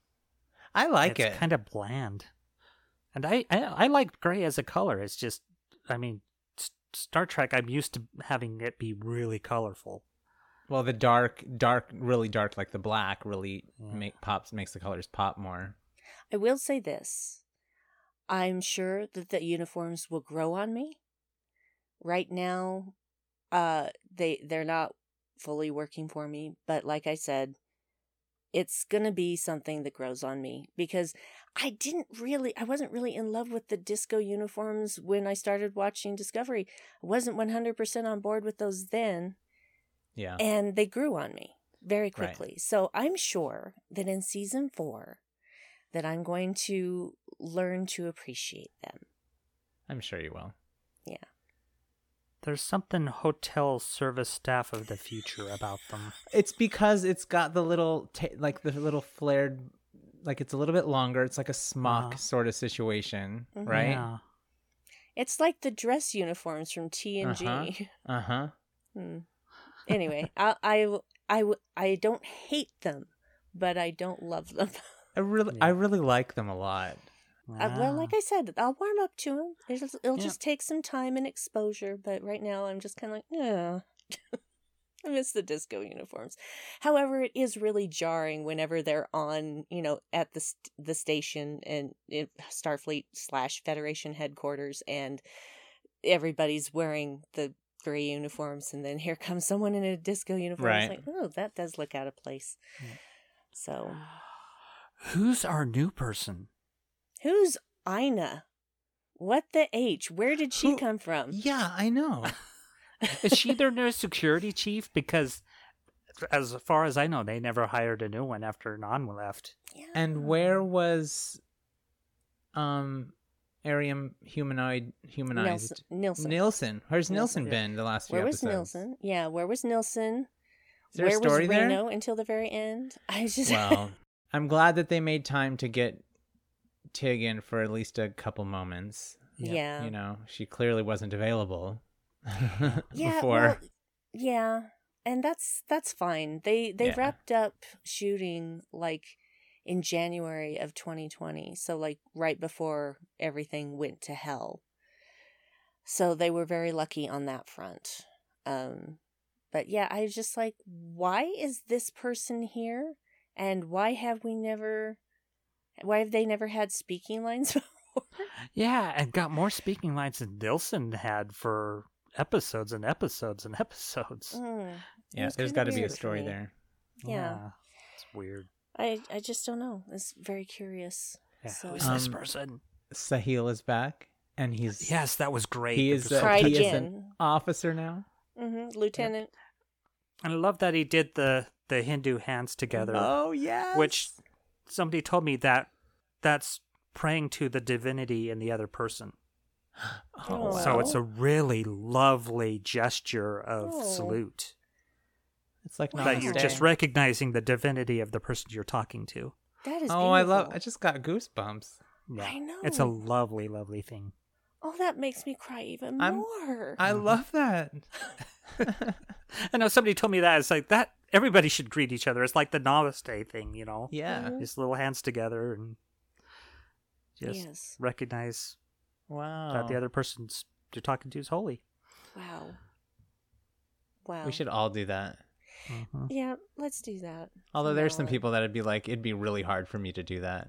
I like it's it. kind of bland. And I, I I like gray as a color. It's just, I mean, Star Trek. I'm used to having it be really colorful. Well, the dark, dark, really dark, like the black, really Yeah. make pops makes the colors pop more. I will say this. I'm sure that the uniforms will grow on me. Right now, uh they they're not fully working for me, but like I said, it's going to be something that grows on me because I didn't really I wasn't really in love with the disco uniforms when I started watching Discovery. I wasn't 100% on board with those then Yeah. and they grew on me very Right. quickly. So I'm sure that in season 4 that I'm going to learn to appreciate them. I'm sure you will. Yeah. There's something hotel service staff of the future about them. (laughs) It's because it's got the little, ta- like the little flared, like it's a little bit longer. It's like a smock Uh-huh. sort of situation, Mhm. right? Yeah. It's like the dress uniforms from TNG. Uh-huh. Uh huh. Hmm. Anyway, (laughs) I, I, I, I don't hate them, but I don't love them. (laughs) I really, I really like them a lot. Uh, well, like I said, I'll warm up to them. It'll, it'll Yeah. just take some time and exposure, but right now I'm just kind of like, yeah. (laughs) I miss the disco uniforms. However, it is really jarring whenever they're on, you know, at the st- the station and it, Starfleet slash Federation headquarters, and everybody's wearing the gray uniforms, and then here comes someone in a disco uniform. Right. It's like, oh, that does look out of place. Yeah. So, Who's our new person? who's Ina? What the H? Where did she Who- come from? Yeah, I know. (laughs) Is she their new security chief? Because, as far as I know, they never hired a new one after Nhan left. Yeah. and where was, um, Airiam humanoid humanized? Nilsson? Nilsson. Where's Nilsson, Nilsson been the last few Where was episodes? Nilsson? Yeah, where was Nilsson? Is there a where story was there? Reno until the very end? I just Well, I'm glad that they made time to get Tig in for at least a couple moments. yeah. You know, she clearly wasn't available (laughs) Yeah, before. well, yeah. and that's that's fine. They they Yeah. wrapped up shooting like in January of 2020, so like right before everything went to hell. So they were very lucky on that front. Um but yeah, I was just like why is this person here and why have we never why have they never had speaking lines (laughs) before? Yeah, and got more speaking lines than Nilsson had for episodes and episodes and (laughs) episodes. Mm, Yeah, there's got to be a story there. Yeah. It's weird. I I just don't know. It's very curious. Yeah, So- who's this Um, person? Sahil is back, and he's Yes, that was great. he It is was a, he is an officer now. hmm Lieutenant. And I love that he did the the Hindu hands together, Oh yeah, which somebody told me that that's praying to the divinity in the other person. (gasps) Oh, So it's a really lovely gesture of Oh. salute it's like Wow. that you're just recognizing the divinity of the person you're talking to. That is Oh, I love. I just got goosebumps. Yeah. I know. It's a lovely, lovely thing. Oh, that makes me cry even I'm- more. I mm-hmm. love that. (laughs) I know somebody told me that. It's like that. Everybody should greet each other. It's like the Namaste thing, you know? yeah. Mhm. Just little hands together and just yes. recognize Wow. that the other person's you're talking to is holy. Wow. Wow. We should all do that. Mhm. Yeah, let's do that. Although there's some people that'd be like, it'd be really hard for me to do that.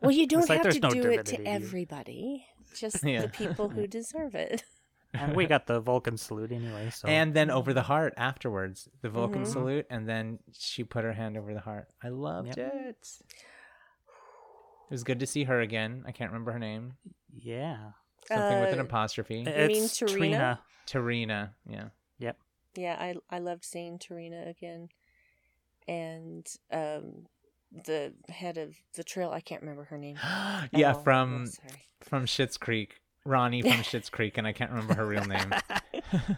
Well, you (laughs) don't like have there's to no do it to everybody. Just (laughs) Yeah. the people who deserve it. And we got the Vulcan salute anyway. So And then over the heart afterwards, the Vulcan Mhm. salute, and then she put her hand over the heart. I loved Yep. it. It was good to see her again. I can't remember her name. yeah, Something with an Uh, apostrophe. mean it's Tarina? Trina. Tarina. Yeah. Yep. Yeah, I I loved seeing Tarina again, and um, the head of the Trill. I can't remember her name. (gasps) yeah, Oh, from sorry. from Schitt's Creek. Ronnie from (laughs) Schitt's Creek, and I can't remember her real name.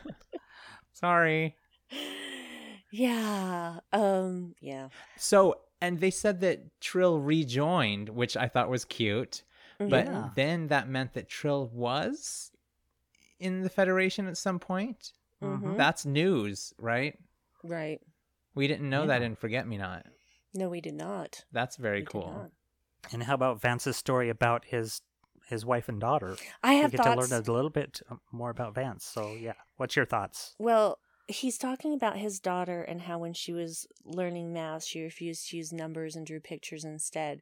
(laughs) Sorry. Yeah. Um. Yeah. So, and they said that Trill rejoined, which I thought was cute. But Yeah. then that meant that Trill was in the Federation at some point. Mhm. That's news, right? Right. We didn't know that in Forget Me Not. No, we did not. That's very We cool. And how about Vance's story about his his wife and daughter? I have we get thoughts. to learn a little bit um, more about Vance. So yeah, what's your thoughts? Well, he's talking about his daughter and how when she was learning math, she refused to use numbers and drew pictures instead.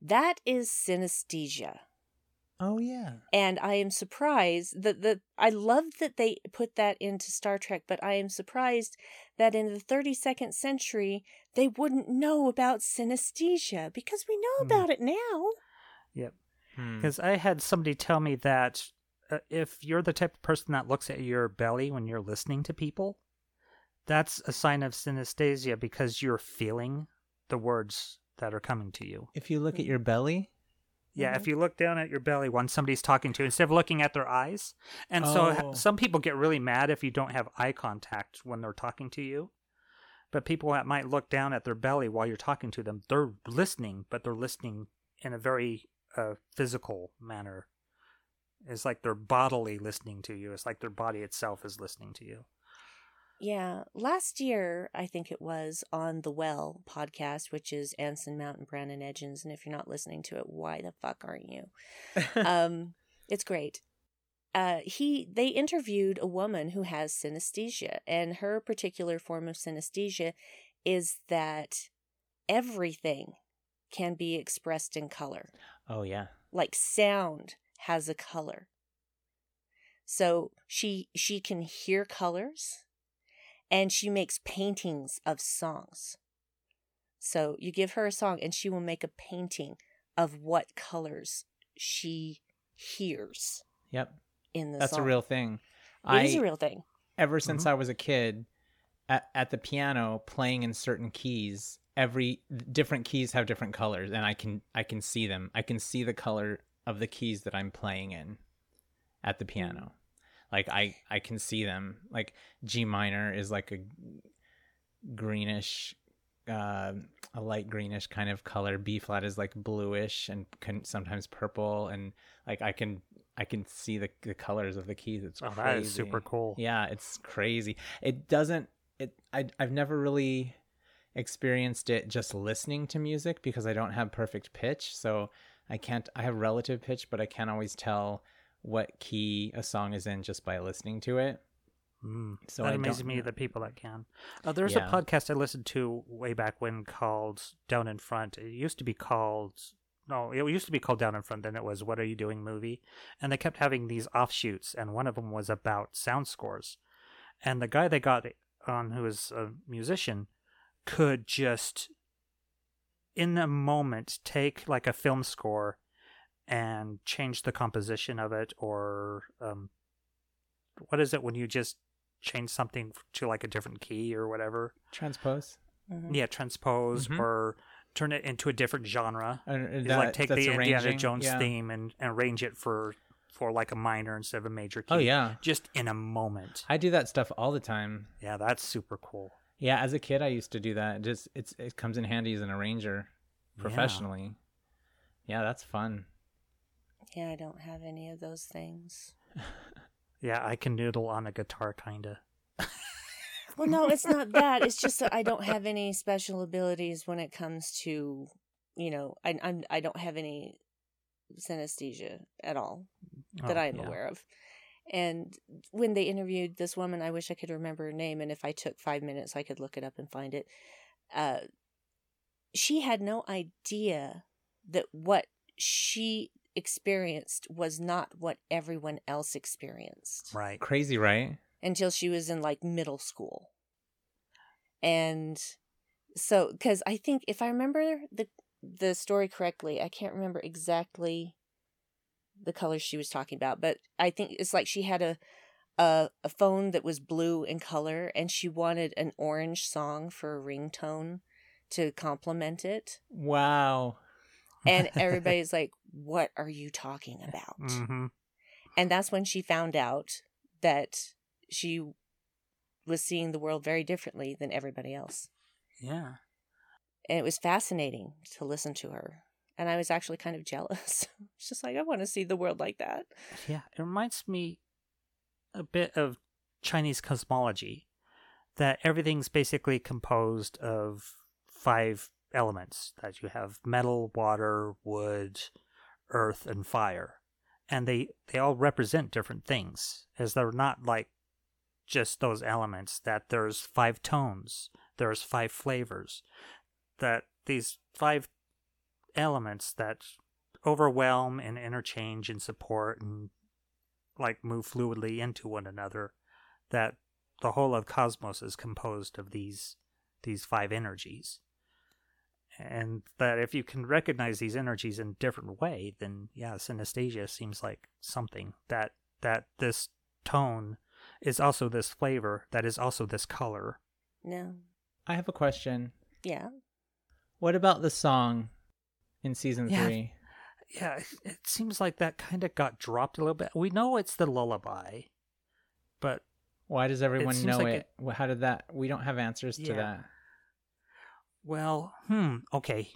That is synesthesia. Oh yeah. And I am surprised that the I love that they put that into Star Trek, but I am surprised that in the 32nd century they wouldn't know about synesthesia because we know Hmm. about it now. Yep. Hmm. Because I had somebody tell me that uh, if you're the type of person that looks at your belly when you're listening to people, that's a sign of synesthesia because you're feeling the words that are coming to you. If you look at your belly, Yeah, if you look down at your belly when somebody's talking to you, instead of looking at their eyes. And so Oh. some people get really mad if you don't have eye contact when they're talking to you. But people that might look down at their belly while you're talking to them, they're listening, but they're listening in a very uh, physical manner. It's like they're bodily listening to you. It's like their body itself is listening to you. Yeah, last year I think it was on the Well podcast, which is Anson Mount and Brandon Edgens, and if you're not listening to it, why the fuck aren't you? (laughs) um, it's great. Uh, he they interviewed a woman who has synesthesia, and her particular form of synesthesia is that everything can be expressed in color, oh yeah. like sound has a color. So she she can hear colors, and she makes paintings of songs. So you give her a song, and she will make a painting of what colors she hears Yep. in the That's song. a real thing. It I is a real thing. ever since Mhm. I was a kid, at, at the piano playing in certain keys, every different keys have different colors, and I can I can see them. I can see the color of the keys that I'm playing in at the piano. Like I I can see them. Like G minor is like a greenish uh, a light greenish kind of color. B flat is like bluish and can sometimes purple and like I can I can see the the colors of the keys. It's Oh, crazy. that is super cool. Yeah, it's crazy. It doesn't it I I've never really experienced it just listening to music because I don't have perfect pitch. So I can't I have relative pitch, but I can't always tell what key a song is in just by listening to it. Mm. So that I amazes me the people that can. Uh, there's Yeah. a podcast I listened to way back when called Down in Front. It used to be called no, it used to be called Down in Front. Then it was What Are You Doing movie, and they kept having these offshoots, and one of them was about sound scores. And the guy they got on, who was a musician, could just in a moment take like a film score and change the composition of it or um, what is it when you just change something to like a different key or whatever Transpose. Mhm. yeah transpose Mhm. or turn it into a different genre It's that- like take that's the indiana jones yeah. theme and, and arrange it for for like a minor instead of a major key Oh yeah. just in a moment I do that stuff all the time. yeah that's super cool Yeah, as a kid I used to do that. It Just it's it comes in handy as an arranger Yeah. professionally. Yeah, that's fun. Yeah, I don't have any of those things. (laughs) yeah i can noodle on a guitar kinda (laughs) Well, no, it's not that. It's just that I don't have any special abilities when it comes to, you know, I I'm, I don't have any synesthesia at all that Oh, I am yeah. aware of. And when they interviewed this woman, I wish I could remember her name, and if I took five minutes, I could look it up and find it. Uh, she had no idea that what she experienced was not what everyone else experienced right Crazy, right? until she was in like middle school. And so cuz I think if I remember the the story correctly, I can't remember exactly the colors she was talking about, but I think it's like she had a a, a phone that was blue in color and she wanted an orange song for a ringtone to complement it. Wow. And (laughs) everybody's like, "What are you talking about?" hmm And that's when she found out that she was seeing the world very differently than everybody else. yeah And it was fascinating to listen to her. And I was actually kind of jealous. (laughs) it's just like, I want to see the world like that. Yeah, it reminds me a bit of Chinese cosmology that everything's basically composed of five elements that you have metal, water, wood, earth, and fire. And they, they all represent different things, as they're not like just those elements, that there's five tones, there's five flavors, that these five elements that overwhelm and interchange and support and like move fluidly into one another that the whole of cosmos is composed of these these five energies and that if you can recognize these energies in a different way then yeah synesthesia seems like something that that this tone is also this flavor that is also this color No. I have a question. Yeah. What about the song in season Yeah. three? yeah it, it seems like that kind of got dropped a little bit we know it's the lullaby but Why does everyone seems know like it? Wh- How did that? We don't have answers to that. Well, hmm, okay.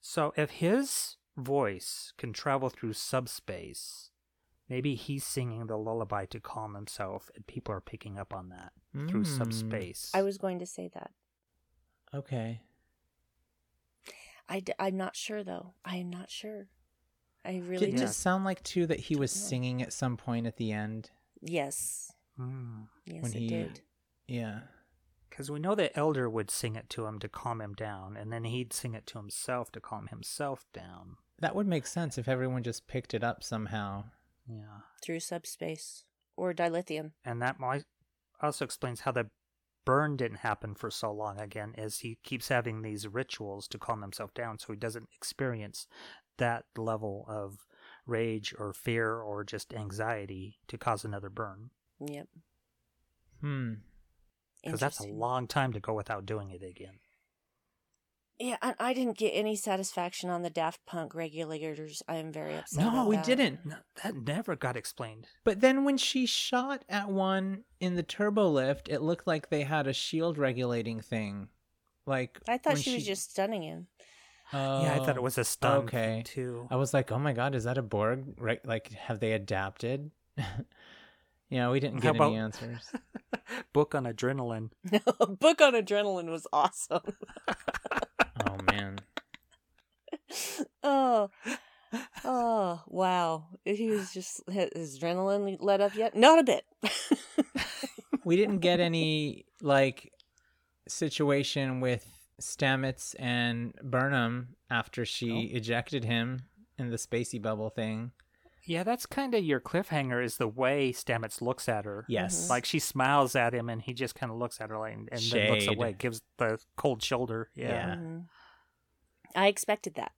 So if his voice can travel through subspace, maybe he's singing the lullaby to calm himself, and people are picking up on that through Mm. subspace. I was going to say that. Okay. I d- I'm not sure, though. I am not sure. I really Didn't Yeah. it sound like too that he was know. singing at some point at the end? Yes. Hmm. Yes, When it he- did. Yeah. Because we know that elder would sing it to him to calm him down, and then he'd sing it to himself to calm himself down. That would make sense if everyone just picked it up somehow. Yeah. Through subspace or dilithium. And that might also explains how the burn didn't happen for so long again, as he keeps having these rituals to calm himself down so he doesn't experience that level of rage or fear or just anxiety to cause another burn. Yep. Hmm. Because that's a long time to go without doing it again. Yeah, and I didn't get any satisfaction on the Daft Punk regulators. I am very upset. No, about we that. didn't. No, that never got explained. But then when she shot at one in the turbo lift, it looked like they had a shield regulating thing. Like I thought when she, was just stunning him. yeah, I thought Oh, it was a oh, stun okay. too. I was like, oh my god, is that a Borg? Right? Like, have they adapted? (laughs) Yeah, we didn't How get any about- answers. (laughs) Book on adrenaline. No, (laughs) Book on Adrenaline was awesome. Oh (laughs) oh, oh, wow. He was just his adrenaline let up yet? Not a bit. (laughs) We didn't get any like situation with Stamets and Burnham after she ejected him in the spacey bubble thing. Yeah, that's kind of your cliffhanger is the way Stamets looks at her. Yes. Like she smiles at him and he just kind of looks at her like, and then looks away, gives the cold shoulder. Yeah. Yeah. Mhm. I expected that.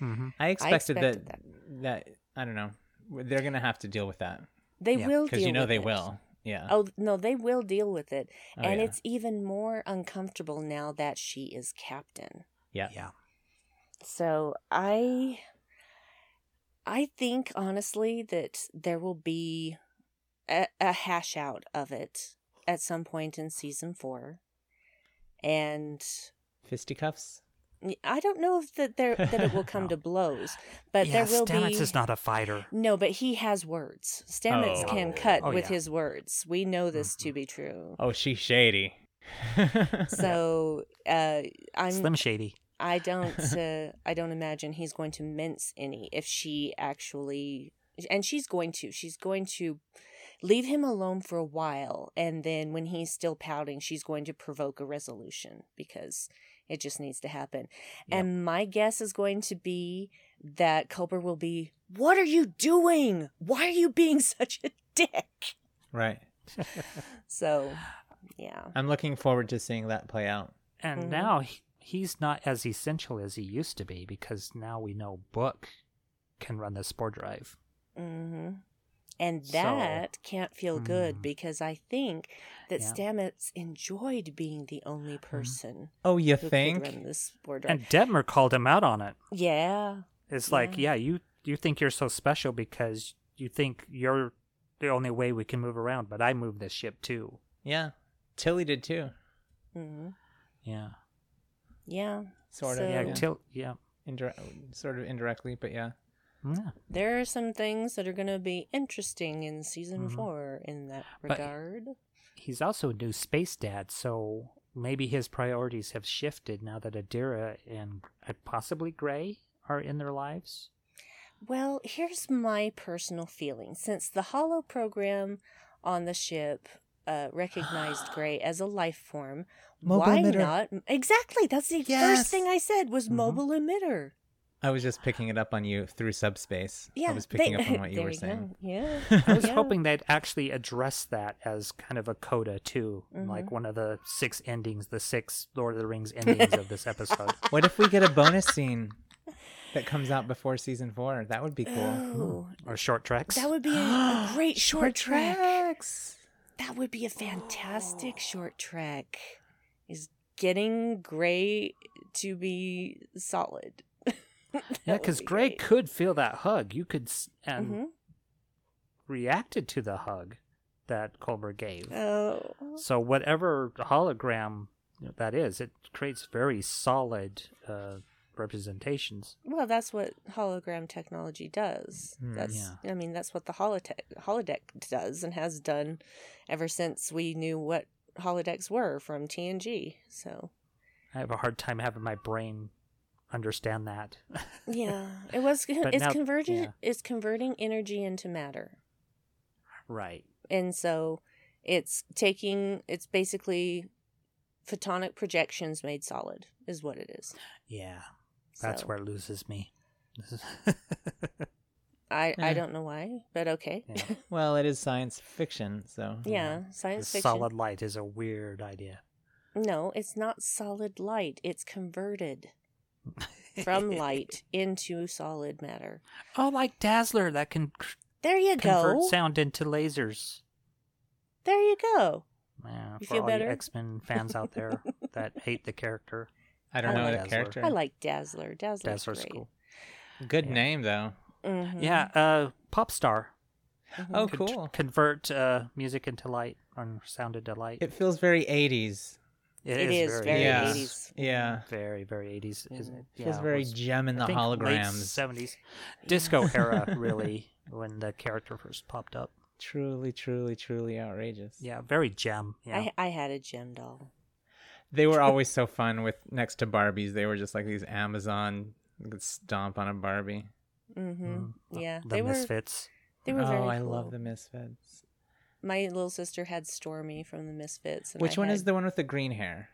Hmm I expected, expected that, that I don't know. They're gonna have to deal with that They Yeah, will because deal you know with they it. will. Yeah. Oh no, they will deal with it, Oh, and yeah. it's even more uncomfortable now that she is captain. yeah. Yeah. So I I think honestly that there will be a, a hash out of it at some point in season 4. And Fisticuffs. I don't know if that there that it will (laughs) come to blows, but yeah, there will Stamets be is not a fighter. No, but he has words. Stamets Oh. can cut Oh, with yeah. his words. We know this to be true. Oh, she's shady. (laughs) So, uh I'm Slim Shady. I don't (laughs) uh, I don't imagine he's going to mince any if she actually and she's going to she's going to leave him alone for a while and then when he's still pouting she's going to provoke a resolution because it just needs to happen. Yep. And my guess is going to be that Culber will be what are you doing? Why are you being (laughs) such a dick? right. (laughs) So, yeah. I'm looking forward to seeing that play out. And Mhm. now he, he's not as essential as he used to be because now we know Book can run the spore drive. Mm-hmm. And So- that can't feel good Mm. because I think that Yeah. Stamets enjoyed being the only person Oh, you who think? could run this board. And Detmer called him out on it. yeah, It's like, Yeah. yeah, you you think you're so special because you think you're the only way we can move around, but I move this ship too. Yeah. Tilly did too. hmm Yeah. yeah. Sort So- of. Yeah, Yeah. till yeah. Indire- sort of indirectly, but yeah. Yeah. There are some things that are going to be interesting in season Mhm. four in that But- regard. He's also a new space dad, so maybe his priorities have shifted now that Adira and uh, possibly Gray are in their lives. Well, here's my personal feeling. Since the Holo program on the ship uh, recognized (gasps) Gray as a life form, Mobile why emitter. not? Exactly. That's the Yes. first thing I said was Mhm. mobile emitter. I was just picking it up on you through subspace. Yeah, I was picking they- up on what you (laughs) there were go. saying. Yeah, I was (laughs) Yeah. hoping they'd actually address that as kind of a coda too, Mhm. like one of the six endings, the six Lord of the Rings endings of this episode. (laughs) What if we get a bonus scene that comes out before season four? That would be cool. Oh, Or short treks. that would be a, a (gasps) great short trek. treks. That would be a fantastic short trek. Is getting Gray to be solid. Yeah, because be Gray great. could feel that hug. You could and Mhm. reacted to the hug that Culber gave. Oh. So whatever hologram that is, it creates very solid uh, representations. Well, that's what hologram technology does. Hmm. That's Yeah. I mean, that's what the holodeck holodeck does and has done ever since we knew what holodecks were from TNG. So I have a hard time having my brain understand that. yeah, (laughs) it was it's now- converting yeah. it's converting energy into matter, right. and so it's taking it's basically photonic projections made solid is what it is. Yeah. That's So, where it loses me. This (laughs) is- I I don't know why, but okay. Yeah. (laughs) Well, it is science fiction, so yeah, science fiction. solid light is a weird idea. No, it's not solid light. It's converted from (laughs) light into solid matter. Oh, like Dazzler that can There you go. convert go. sound into lasers. There you go. Yeah, You for feel all better? you X Men fans out there (laughs) that hate the character, I don't I know like that Dazzler. character. I like Dazzler. Dazzler's Dazzler's great. cool. Good Yeah. name though. Mhm. Yeah, uh, pop star. Mhm. Oh, Could cool. Convert uh, music into light or sound into light. It feels very 80s. It is very Yeah. 80s. Yeah. very very eighties. Isn't it? Feels Yeah, it very Jem in the I think, holograms. seventies, (laughs) disco era (laughs) really when the character first popped up. truly, truly, truly outrageous. Yeah, very Jem. Yeah. I I had a Jem doll. They were (laughs) always so fun with next to Barbies. They were just like these Amazon could stomp on a Barbie. Mm-hmm. Mm, Yeah, the they were Misfits. they were oh, very I cool. love the Misfits. My little sister had Stormy from the Misfits. And Which I one is the one with the green hair?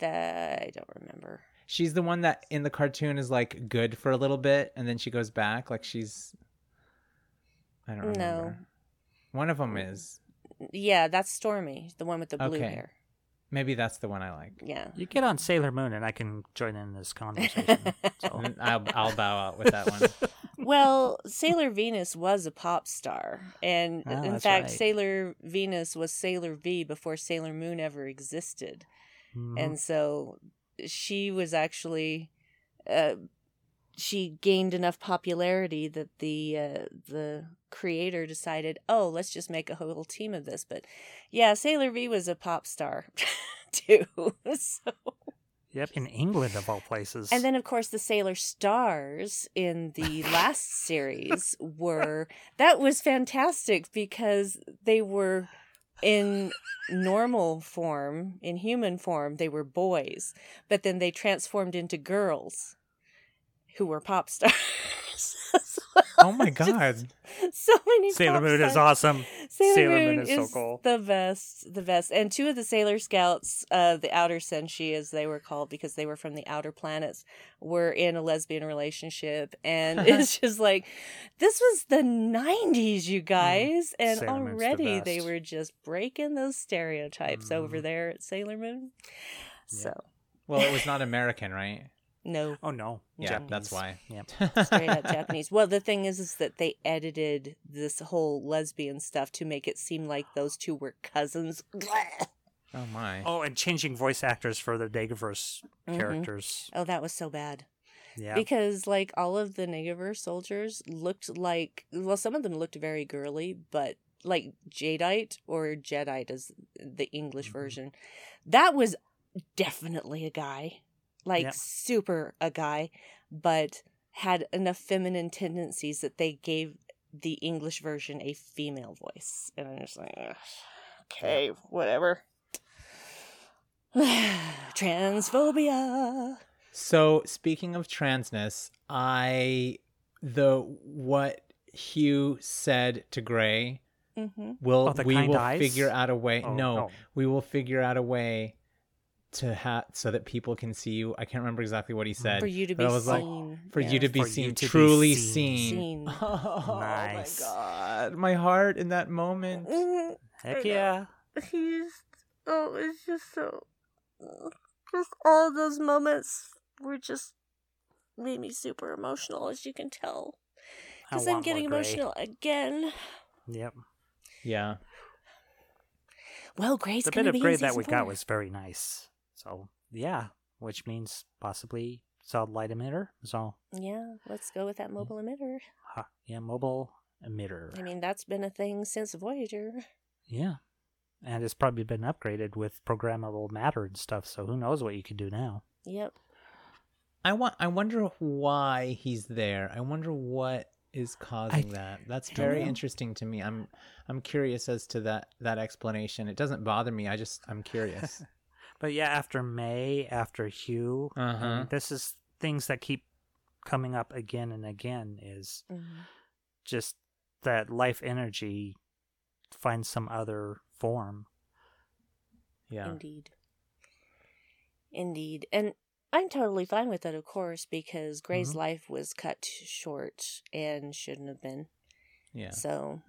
that? I don't remember. She's the one that in the cartoon is like good for a little bit and then she goes back like she's I don't remember. No. One of them is. Yeah, that's Stormy, the one with the blue Okay. hair. Maybe that's the one I like. Yeah. You get on Sailor Moon, and I can join in this conversation. (laughs) so. I'll I'll bow out with that one. (laughs) Well, Sailor Venus was a pop star. And Oh, in fact, right. Sailor Venus was Sailor V before Sailor Moon ever existed. Mhm. And so she was actually uh, she gained enough popularity that the uh, the creator decided, "Oh, let's just make a whole team of this." But yeah, Sailor V was a pop star (laughs) too. (laughs) so Yep, in England of all places. And then, of course, the Sailor Stars in the last series were (laughs) that was fantastic because they were in normal form, in human form, they were boys, but then they transformed into girls who were pop stars. well. Oh my (laughs) Just god. so many Sailor Moon is awesome. Sailor, Sailor Moon, Moon is so cool. the best, the best. And two of the Sailor Scouts, uh, the Outer Senshi, as they were called, because they were from the outer planets, were in a lesbian relationship, and (laughs) it's just like this was the '90s, you guys, and Mm. Sailor Moon's the already they were just breaking those stereotypes over Mhm. there at Sailor Moon. Yeah. So Well, it was (laughs) not American, right? No, Oh no. Yeah, that's why. Yep. straight up (laughs) Japanese. Well, the thing is, is that they edited this whole lesbian stuff to make it seem like those two were cousins. Oh my. Oh, and changing voice actors for the Negaverse Mhm. characters. Oh, that was so bad. Yeah. Because like all of the Negaverse soldiers looked like well, some of them looked very girly, but like Jadeite or Jedite is the English Mhm. version. That was definitely a guy. Like Yeah. super a guy, but had enough feminine tendencies that they gave the English version a female voice. And I'm just like, "Ugh, okay, whatever. (sighs) Transphobia. So speaking of transness, I the what Hugh said to Gray hmm will Oh, we will eyes? figure out a way. Oh, no, no. we will figure out a way to have so that people can see you. I can't remember exactly what he said. For you to but be I was like, seen. for yeah. you to be For seen, to truly seen. seen. Seen. (laughs) Oh Nice. my god, my heart in that moment. Mhm. Heck yeah. He's oh, it's just so. Just all those moments were just made me super emotional, as you can tell. Because I'm getting emotional again. Yep. Yeah, Well, Gray's the bit of Grey that season we got was very nice. So yeah, which means possibly solid light emitter. So Yeah, let's go with that mm. mobile emitter. ha, yeah, mobile emitter. I mean, that's been a thing since Voyager. yeah, and it's probably been upgraded with programmable matter and stuff. So who knows what you can do now? Yep. I want. I wonder why he's there. I wonder what is causing that. That's very know. interesting to me. I'm. I'm curious as to that that explanation. It doesn't bother me. I just. I'm curious. (laughs) But yeah, after May, after Hugh, I mean, Uh-huh. this is things that keep coming up again and again. Is Mhm. just that life energy finds some other form. yeah. Indeed. Indeed. And I'm totally fine with that, of course, because Gray's Mm-hmm. Mhm. life was cut short and shouldn't have been. Yeah. So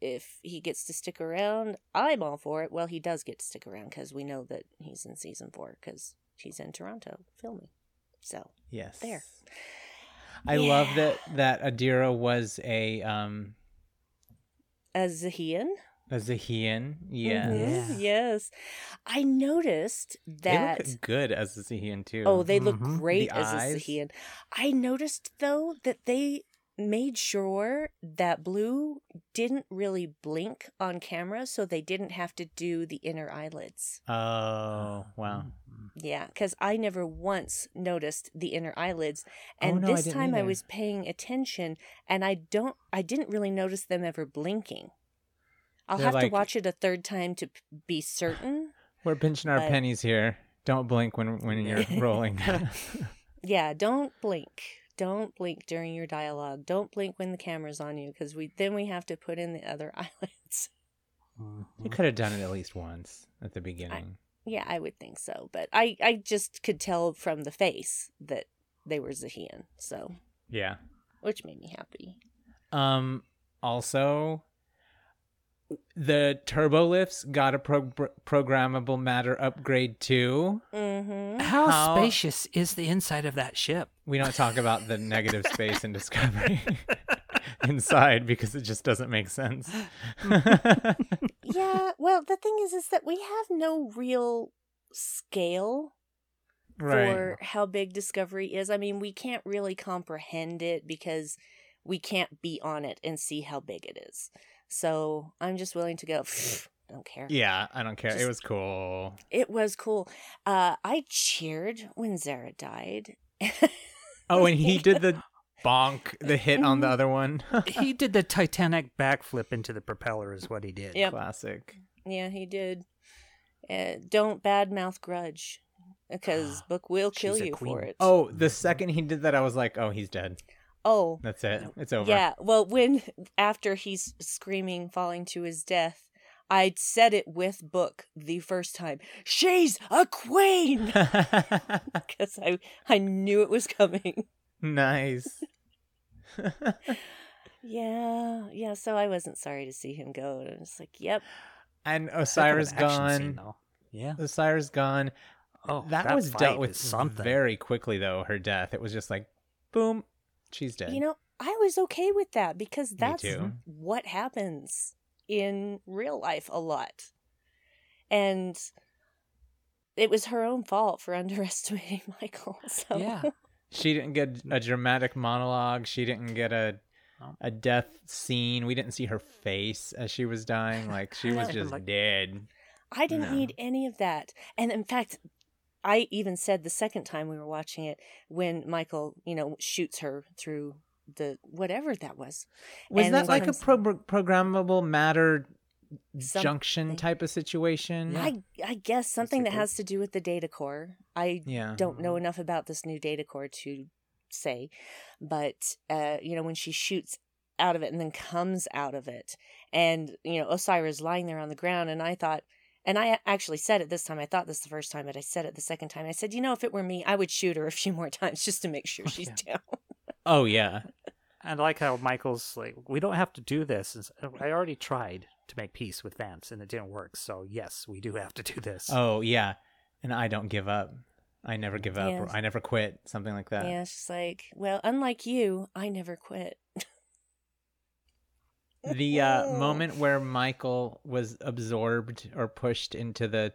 if he gets to stick around, I'm all for it. Well, he does get to stick around because we know that he's in season four because he's in Toronto filming. So Yes. There. I love that that Adira was a um a Xahean. a Xahean. Yes. Mhm, Yeah. Yes. I noticed that. They look good as a Xahean too. Oh, they look Mhm. great The as eyes. a Xahean. I noticed though that they made sure that Blu didn't really blink on camera, so they didn't have to do the inner eyelids. Oh wow. Mm. Yeah, because I never once noticed the inner eyelids, Oh, and no, this didn't time I was paying attention, and I don't, I didn't really notice them ever blinking. I'll They're have to watch it a third time to be certain. We're pinching our But- pennies here. Don't blink when when you're rolling. (laughs) Yeah, don't blink. Don't blink during your dialogue. Don't blink when the camera's on you because we then we have to put in the other (laughs) eyelids. Mhm. you could have done it at least once at the beginning. Yeah, I would think so, but I I just could tell from the face that they were Xahean, so yeah. which made me happy. Um. Also, the turbo lifts got a pro- programmable matter upgrade too. Mm-hmm. How, How- spacious is the inside of that ship? We don't talk about the negative (laughs) space in Discovery (laughs) inside because it just doesn't make sense. (laughs) Yeah, well, the thing is, is that we have no real scale right. for how big Discovery is. I mean, we can't really comprehend it because we can't be on it and see how big it is. So I'm just willing to go. Don't care. Yeah, I don't care. it was cool. It was cool. Uh, I cheered when Zareh died. (laughs) Oh, and he did the bonk, the hit on the Mhm. other one. (laughs) he did the Titanic backflip into the propeller, is what he did. Yep. Classic. Yeah, he did. Uh, don't badmouth Grudge, because (gasps) Book will kill She's a you for it. Oh, the second he did that, I was like, oh, he's dead. Oh, That's it. It's over. yeah. Well, when after he's screaming, falling to his death, I said it with Book the first time. She's a queen, (laughs) (laughs) because I I knew it was coming. nice. (laughs) Yeah, yeah. So I wasn't sorry to see him go. And I was like, yep. and Osyraa an action scene, gone. Yeah. Osyraa gone. Oh, that, was dealt with something. very quickly, though. Her death. It was just like, boom, she's dead. You know, I was okay with that because that's what happens in real life a lot. And it was her own fault for (laughs) underestimating Michael. (laughs) So Yeah. She didn't get a dramatic monologue. She didn't get a a death scene. We didn't see her face as she was dying. Like she (laughs) was just Like- dead. I didn't No. need any of that. And in fact, I even said the second time we were watching it when Michael, you know, shoots her through the whatever that was. Was And that like a pro- programmable matter junction type of situation? I I guess something that has to do with the data core. I Yeah. don't know enough about this new data core to say, but uh, you know, when she shoots out of it and then comes out of it, and you know, Osyraa lying there on the ground, and I thought, and I actually said it this time. I thought this the first time, but I said it the second time. I said, you know, if it were me, I would shoot her a few more (laughs) times just to make sure (laughs) oh, she's down. Oh yeah. (laughs) I like how Michael's like, we don't have to do this. Uh, I already tried to make peace with Vance and it didn't work. So, yes, we do have to do this. Oh yeah. And I don't give up. I never give up. Yes. Or I never quit. Something like that. Yeah, she's like, well, unlike you, I never quit. The (laughs) uh, moment where Michael was absorbed or pushed into the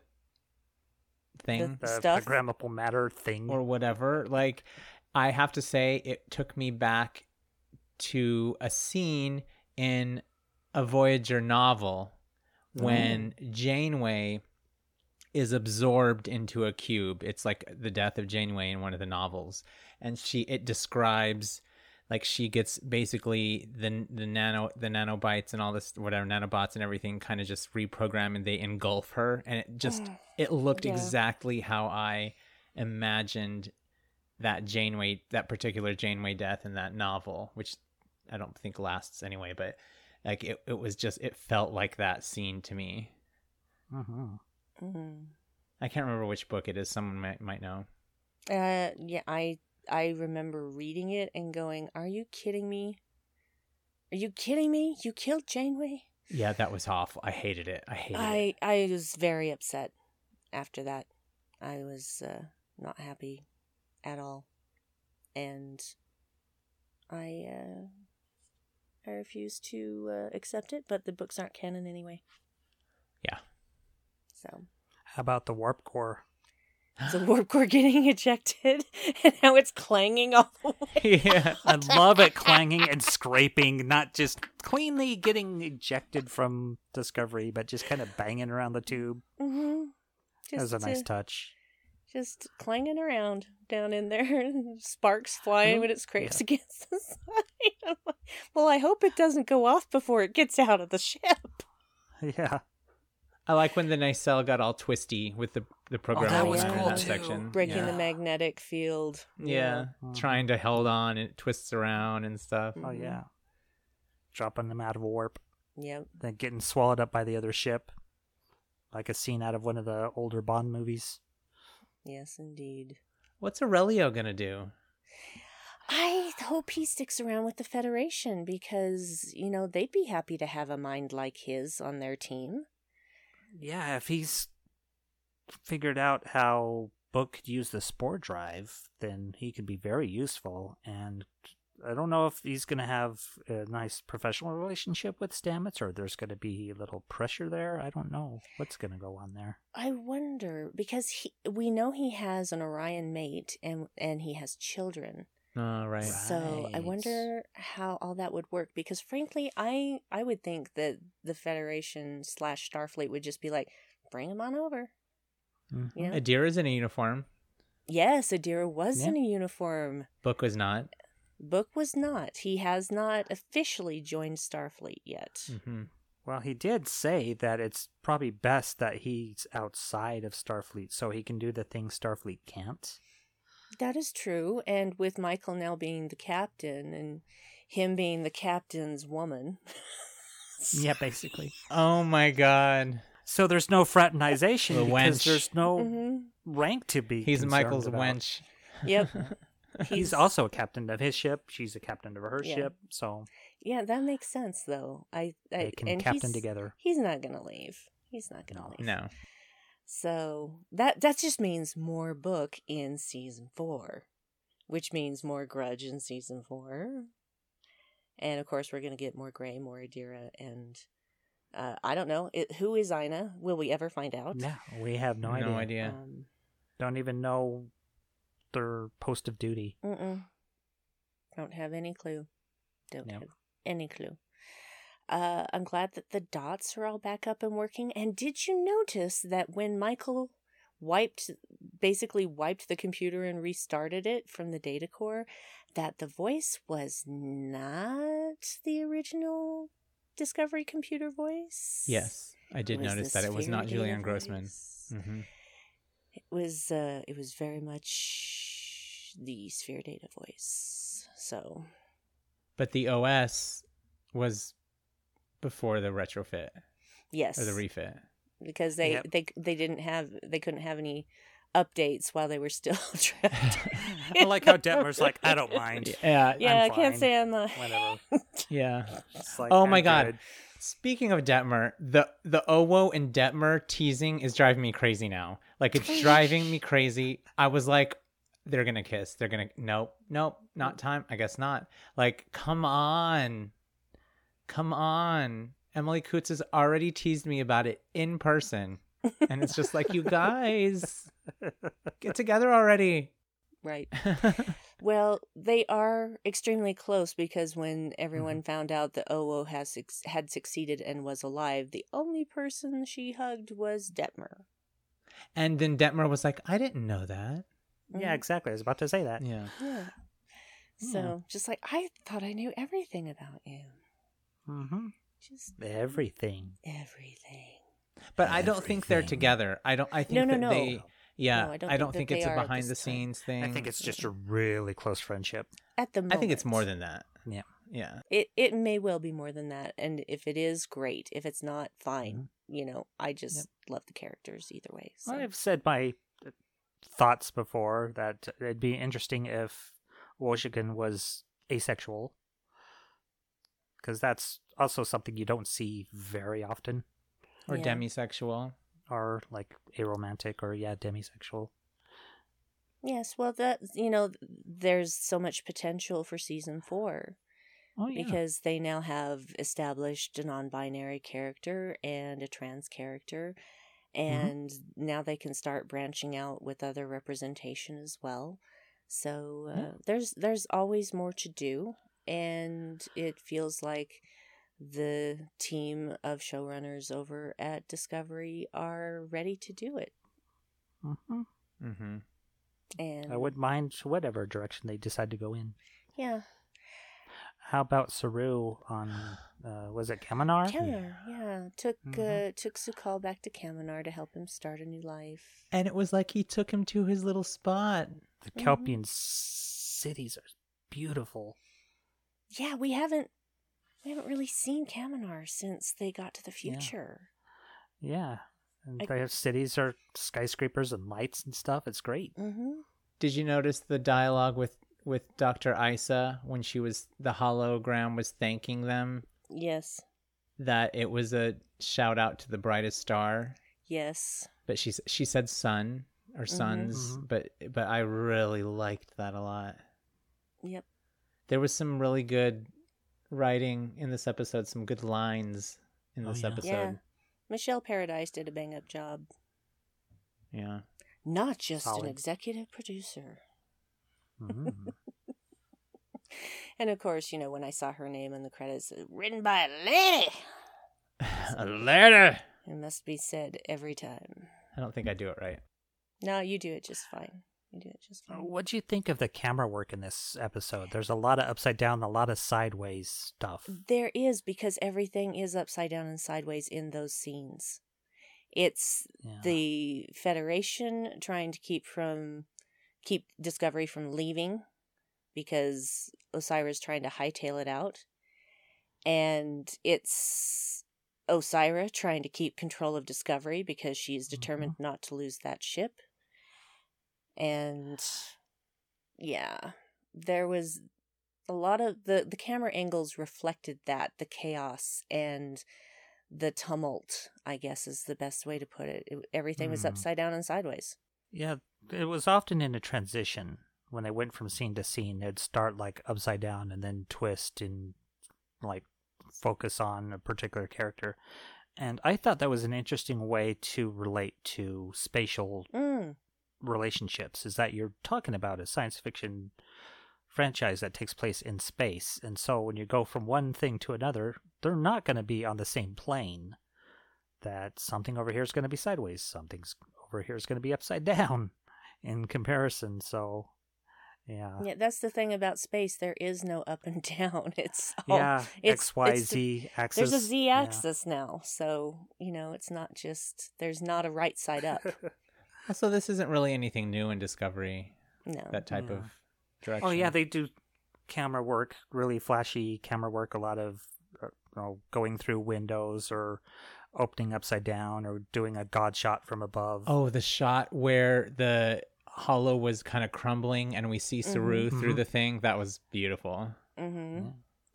thing the stuff. programmable matter thing. or whatever, like I have to say, it took me back to a scene in a Voyager novel when Janeway is absorbed into a cube. It's like the death of Janeway in one of the novels, and she it describes like she gets basically the the nano the nanobites and all this whatever nanobots and everything kind of just reprogram and they engulf her and it just it looked Yeah. exactly how I imagined that Janeway that particular Janeway death in that novel, which I don't think lasts anyway, but like it, it was just it felt like that scene to me. Mhm. Mm. I can't remember which book it is. Someone might might know. Uh, yeah, I I remember reading it and going, "Are you kidding me? Are you kidding me? You killed Janeway?" Yeah, that was awful. I hated it. I hated it. I I was very upset after that. I was uh, not happy at all, and I uh, I refuse to uh, accept it. But the books aren't canon anyway. Yeah. So How about the warp core? The warp core (laughs) getting ejected (laughs) and how it's clanging all the way. (laughs) yeah. I love it clanging and scraping, not just cleanly getting ejected from Discovery, but just kind of banging around the tube. Mm-hmm. That was a nice touch. just clanging around down in there, sparks flying when it scrapes against the side. Like, well, I hope it doesn't go off before it gets out of the ship. yeah. I like when the nacelle got all twisty with the the program that was in cool, that too. section. breaking the magnetic field. Yeah, Mhm. trying to hold on, and it twists around and stuff. Oh yeah. Dropping them out of warp, Yep. then getting swallowed up by the other ship, like a scene out of one of the older Bond movies. Yes, indeed. What's Aurelio gonna do? I hope he sticks around with the Federation because, you know, they'd be happy to have a mind like his on their team. Yeah, if he's figured out how Book could use the spore drive, then he could be very useful. And I don't know if he's going to have a nice professional relationship with Stamets or there's going to be a little pressure there. I don't know what's going to go on there. I wonder because he, we know he has an Orion mate and and he has children. Oh, right. So I wonder how all that would work because frankly, I I would think that the Federation slash Starfleet would just be like, bring him on over. Mhm. You know? Adira's in a uniform. yes, Adira was Yeah. in a uniform. Book was not. Book was not. He has not officially joined Starfleet yet. hmm Well, he did say that it's probably best that he's outside of Starfleet so he can do the things Starfleet can't. That is true. And with Michael now being the captain and him being the captain's woman. (laughs) Yeah, basically. (laughs) Oh my god. So there's no fraternization The because wench. there's no hmm rank to be. He's Michael's about. wench. Yep. (laughs) He's, also a captain of his ship. She's a captain of her Yeah. ship. So Yeah, that makes sense though. I, I they can and captain he's, together. He's not gonna leave. He's not gonna No. leave. No. So that that just means more book in season four, which means more grudge in season four, and of course we're gonna get more Gray, more Adira, and uh, I don't know it, who is Ina. Will we ever find out? Yeah, we have no, No idea. idea. Um, Don't even know their post of duty. mm-mm. Don't have any clue. Don't Nope. have any clue. Uh, I'm glad that the dots are all back up and working. And did you notice that when Michael wiped, basically wiped the computer and restarted it from the data core, that the voice was not the original Discovery computer voice? Yes, I did was notice that it was not data Julianne Grossman. voice. hmm It was uh it was very much the sphere data voice. So But the OS was before the retrofit yes. or the refit. because they, Yep. they they didn't have they couldn't have any updates while they were still (laughs) trapped. (laughs) I like how Detmer's like, I don't mind. Yeah, (laughs) yeah, I'm I can't fine. say I'm not Whatever. yeah. Like, Oh my I'm God. good. Speaking of Detmer, the the Owo and Detmer teasing is driving me crazy now. Like it's driving me crazy. I was like, they're gonna kiss. They're gonna nope, nope, not time. I guess not. Like, come on, come on. Emily Coutts has already teased me about it in person, and it's just like, you guys, (laughs) get together already. right. (laughs) Well, they are extremely close because when everyone found out that Owo has had succeeded and was alive, the only person she hugged was Detmer. and then Detmer was like, I didn't know that. Yeah, Mhm. exactly. I was about to say that. Yeah. Yeah. So, just like I thought I knew everything about you. Mm-hmm. Just Everything. everything. But I don't think they're together. I don't. I think No, no, that no. they. Yeah, No, I I don't I don't, think think, that it's they a are at behind the this time. scenes thing. I think it's just a really close friendship. At the moment. I think it's more than that. Yeah. Yeah. it. It may well be more than that, and if it is, great. If it's not, fine. You know, I just love the characters either way. So. I've said my uh, thoughts before that it'd be interesting if Washington was asexual. Because that's also something you don't see very often. Or Yeah. demisexual. Or like aromantic or, yeah, demisexual. Yes, well, that you know, there's so much potential for season four Oh, yeah. because they now have established a non-binary character and a trans character, and now they can start branching out with other representation as well. So uh, Yeah. there's there's always more to do, and it feels like the team of showrunners over at Discovery are ready to do it. hmm Mm-hmm. And I wouldn't mind whatever direction they decide to go in. yeah, How about Saru on, uh, was it Kaminar? Kenner, yeah. Yeah, took Mhm. uh, took Su'Kal back to Kaminar to help him start a new life. And it was like he took him to his little spot. The Mhm. Kelpien cities are beautiful. Yeah, we haven't we haven't really seen Kaminar since they got to the future. Yeah. And I- their cities are skyscrapers and lights and stuff. It's great. Mm-hmm. Did you notice the dialogue with with Dr. Issa when she was the hologram was thanking them Yes. that it was a shout out to the brightest star, Yes. but she she said sun or suns, Mhm. but but I really liked that a lot. Yep. There was some really good writing in this episode, some good lines in Oh, this yeah. episode. Yeah. Michelle Paradise did a bang up job. yeah. Not just Solid. an executive producer. Mhm. (laughs) And of course, you know, when I saw her name in the credits, written by a lady, (laughs) a letter. it must be said every time. I don't think I do it right. No, you do it just fine. You do it just uh, fine. What'd you think of the camera work in this episode? There's a lot of upside down, a lot of sideways stuff. There is because everything is upside down and sideways in those scenes. It's Yeah. the Federation trying to keep from keep Discovery from leaving because Osyraa's trying to hightail it out. And it's Osira trying to keep control of Discovery because she is mm-hmm. determined not to lose that ship. And yeah, there was a lot of the the camera angles reflected that the chaos and the tumult i guess is the best way to put it, it everything was Hmm. upside down and sideways Yeah, it was often in a transition when they went from scene to scene. They'd start like upside down and then twist and like focus on a particular character. And I thought that was an interesting way to relate to spatial mm, relationships. Is that you're talking about a science fiction franchise that takes place in space. And so when you go from one thing to another, they're not going to be on the same plane. That something over here is going to be sideways, something's over here is going to be upside (laughs) down in comparison. So, yeah. yeah that's the thing about space there is no up and (laughs) down it's all Yeah, it's- X, Y, it's the- axis. there's a z Yeah. axis now so you know it's not just there's not a right side up (laughs) Also, this isn't really anything new in Discovery. no That type Yeah. of direction. Oh yeah, they do camera work, really flashy camera work. A lot of uh, you know, going through windows or opening upside down or doing a god shot from above. Oh, the shot where the holo was kind of crumbling and we see Saru through Mhm. the thing. That was beautiful. hmm Yeah.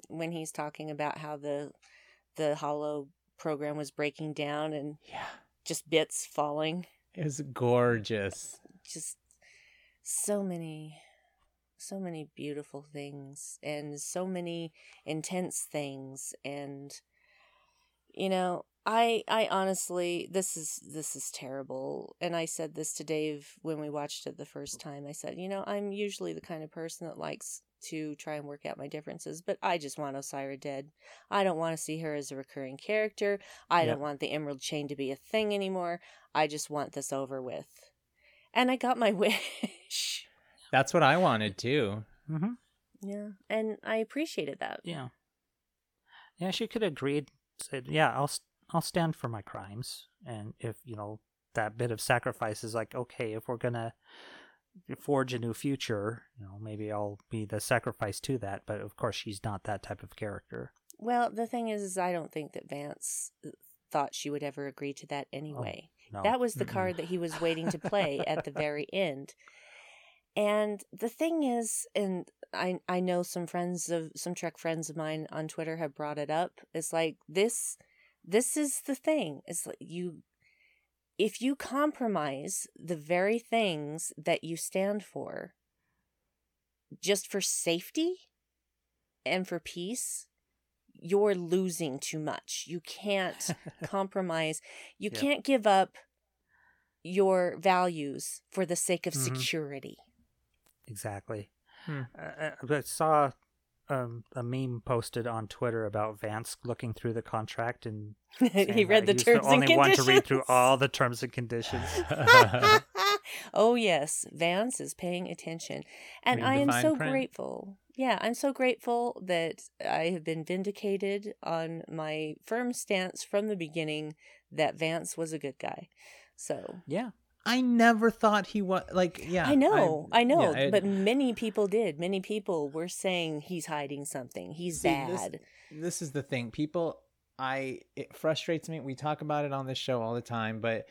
when he's talking about how the the holo program was breaking down and Yeah. just bits falling Was gorgeous. just so many so many beautiful things and so many intense things and you know i i honestly this is this is terrible and i said this to dave when we watched it the first time i said you know i'm usually the kind of person that likes to try and work out my differences but i just want osyraa dead i don't want to see her as a recurring character i Yeah. don't want the emerald chain to be a thing anymore i just want this over with and I got my (laughs) wish. That's what I wanted too. hmm Yeah, and I appreciated that. Yeah. Yeah, she could have agreed. Said, "Yeah, I'll s- I'll stand for my crimes." And if you know that bit of sacrifice is like, okay, if we're gonna forge a new future, you know, maybe I'll be the sacrifice to that. But of course, she's not that type of character. Well, the thing is, is I don't think that Vance uh, thought she would ever agree to that anyway. No, that was the Mm-mm. card that he was waiting to play at the very (laughs) end. And the thing is, and I I know some friends of some Trek friends of mine on Twitter have brought it up. It's like this this is the thing. is like you if you compromise the very things that you stand for just for safety and for peace, you're losing too much. You can't (laughs) compromise. You Yeah. can't give up your values for the sake of Mhm. security. Exactly. Hmm. Uh, I saw um, a meme posted on Twitter about Vance looking through the contract and (laughs) he read the terms the only and one conditions. to read through all the terms and conditions. (laughs) (laughs) Oh yes, Vance is paying attention. And I am so print. grateful. Yeah, I'm so grateful that I have been vindicated on my firm stance from the beginning that Vance was a good guy. So Yeah. I never thought he was like yeah. I know, I, know, yeah, I- but many people did. Many people were saying he's hiding something. He's See, bad. this is the thing people i it frustrates me we talk about it on this show all the time but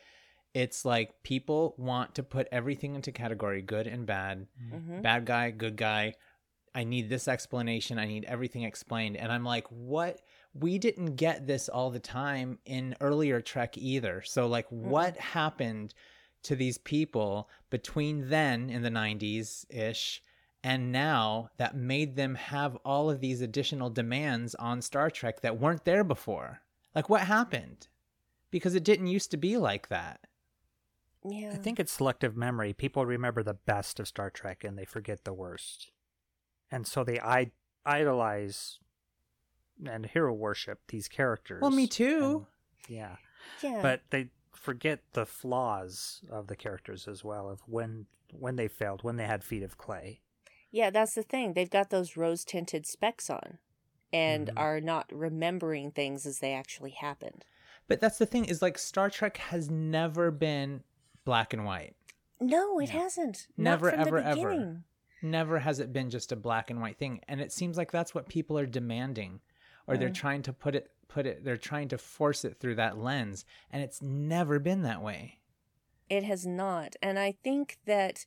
it's like people want to put everything into category good and bad Mhm. bad guy good guy i need this explanation i need everything explained and i'm like what we didn't get this all the time in earlier trek either so like what happened to these people between then in the 90s ish and now that made them have all of these additional demands on Star Trek that weren't there before. Like what happened? Because it didn't used to be like that. Yeah. I think it's selective memory. People remember the best of Star Trek and they forget the worst. And so they I- idolize and hero worship these characters. Well, me too. And- yeah. yeah. But they forget the flaws of the characters as well of when when they failed, when they had feet of clay. Yeah, that's the thing. They've got those rose tinted specs on and Mm-hmm. Mhm. are not remembering things as they actually happened. But that's the thing is like Star Trek has never been black and white. No, it Yeah. hasn't. Never, not from ever, the ever. Never has it been just a black and white thing. And it seems like that's what people are demanding. Or they're Mm. trying to put it put it they're trying to force it through that lens. And it's never been that way. It has not. And I think that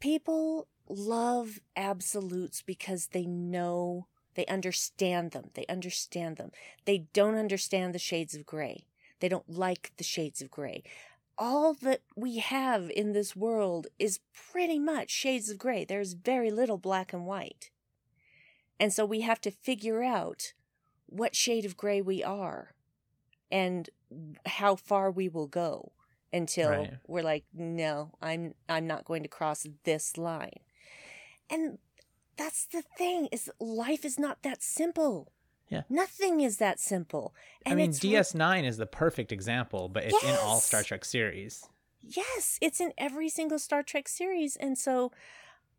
people love absolutes because they know, they understand them. They understand them. They don't understand the shades of gray. They don't like the shades of gray. All that we have in this world is pretty much shades of gray. There's very little black and white. And so we have to figure out what shade of gray we are and how far we will go until Right. we're like no i'm i'm not going to cross this line and that's the thing is life is not that simple Yeah. nothing is that simple and I mean DS9 is the perfect example, but it's in all Star Trek series. yes it's in every single star trek series and so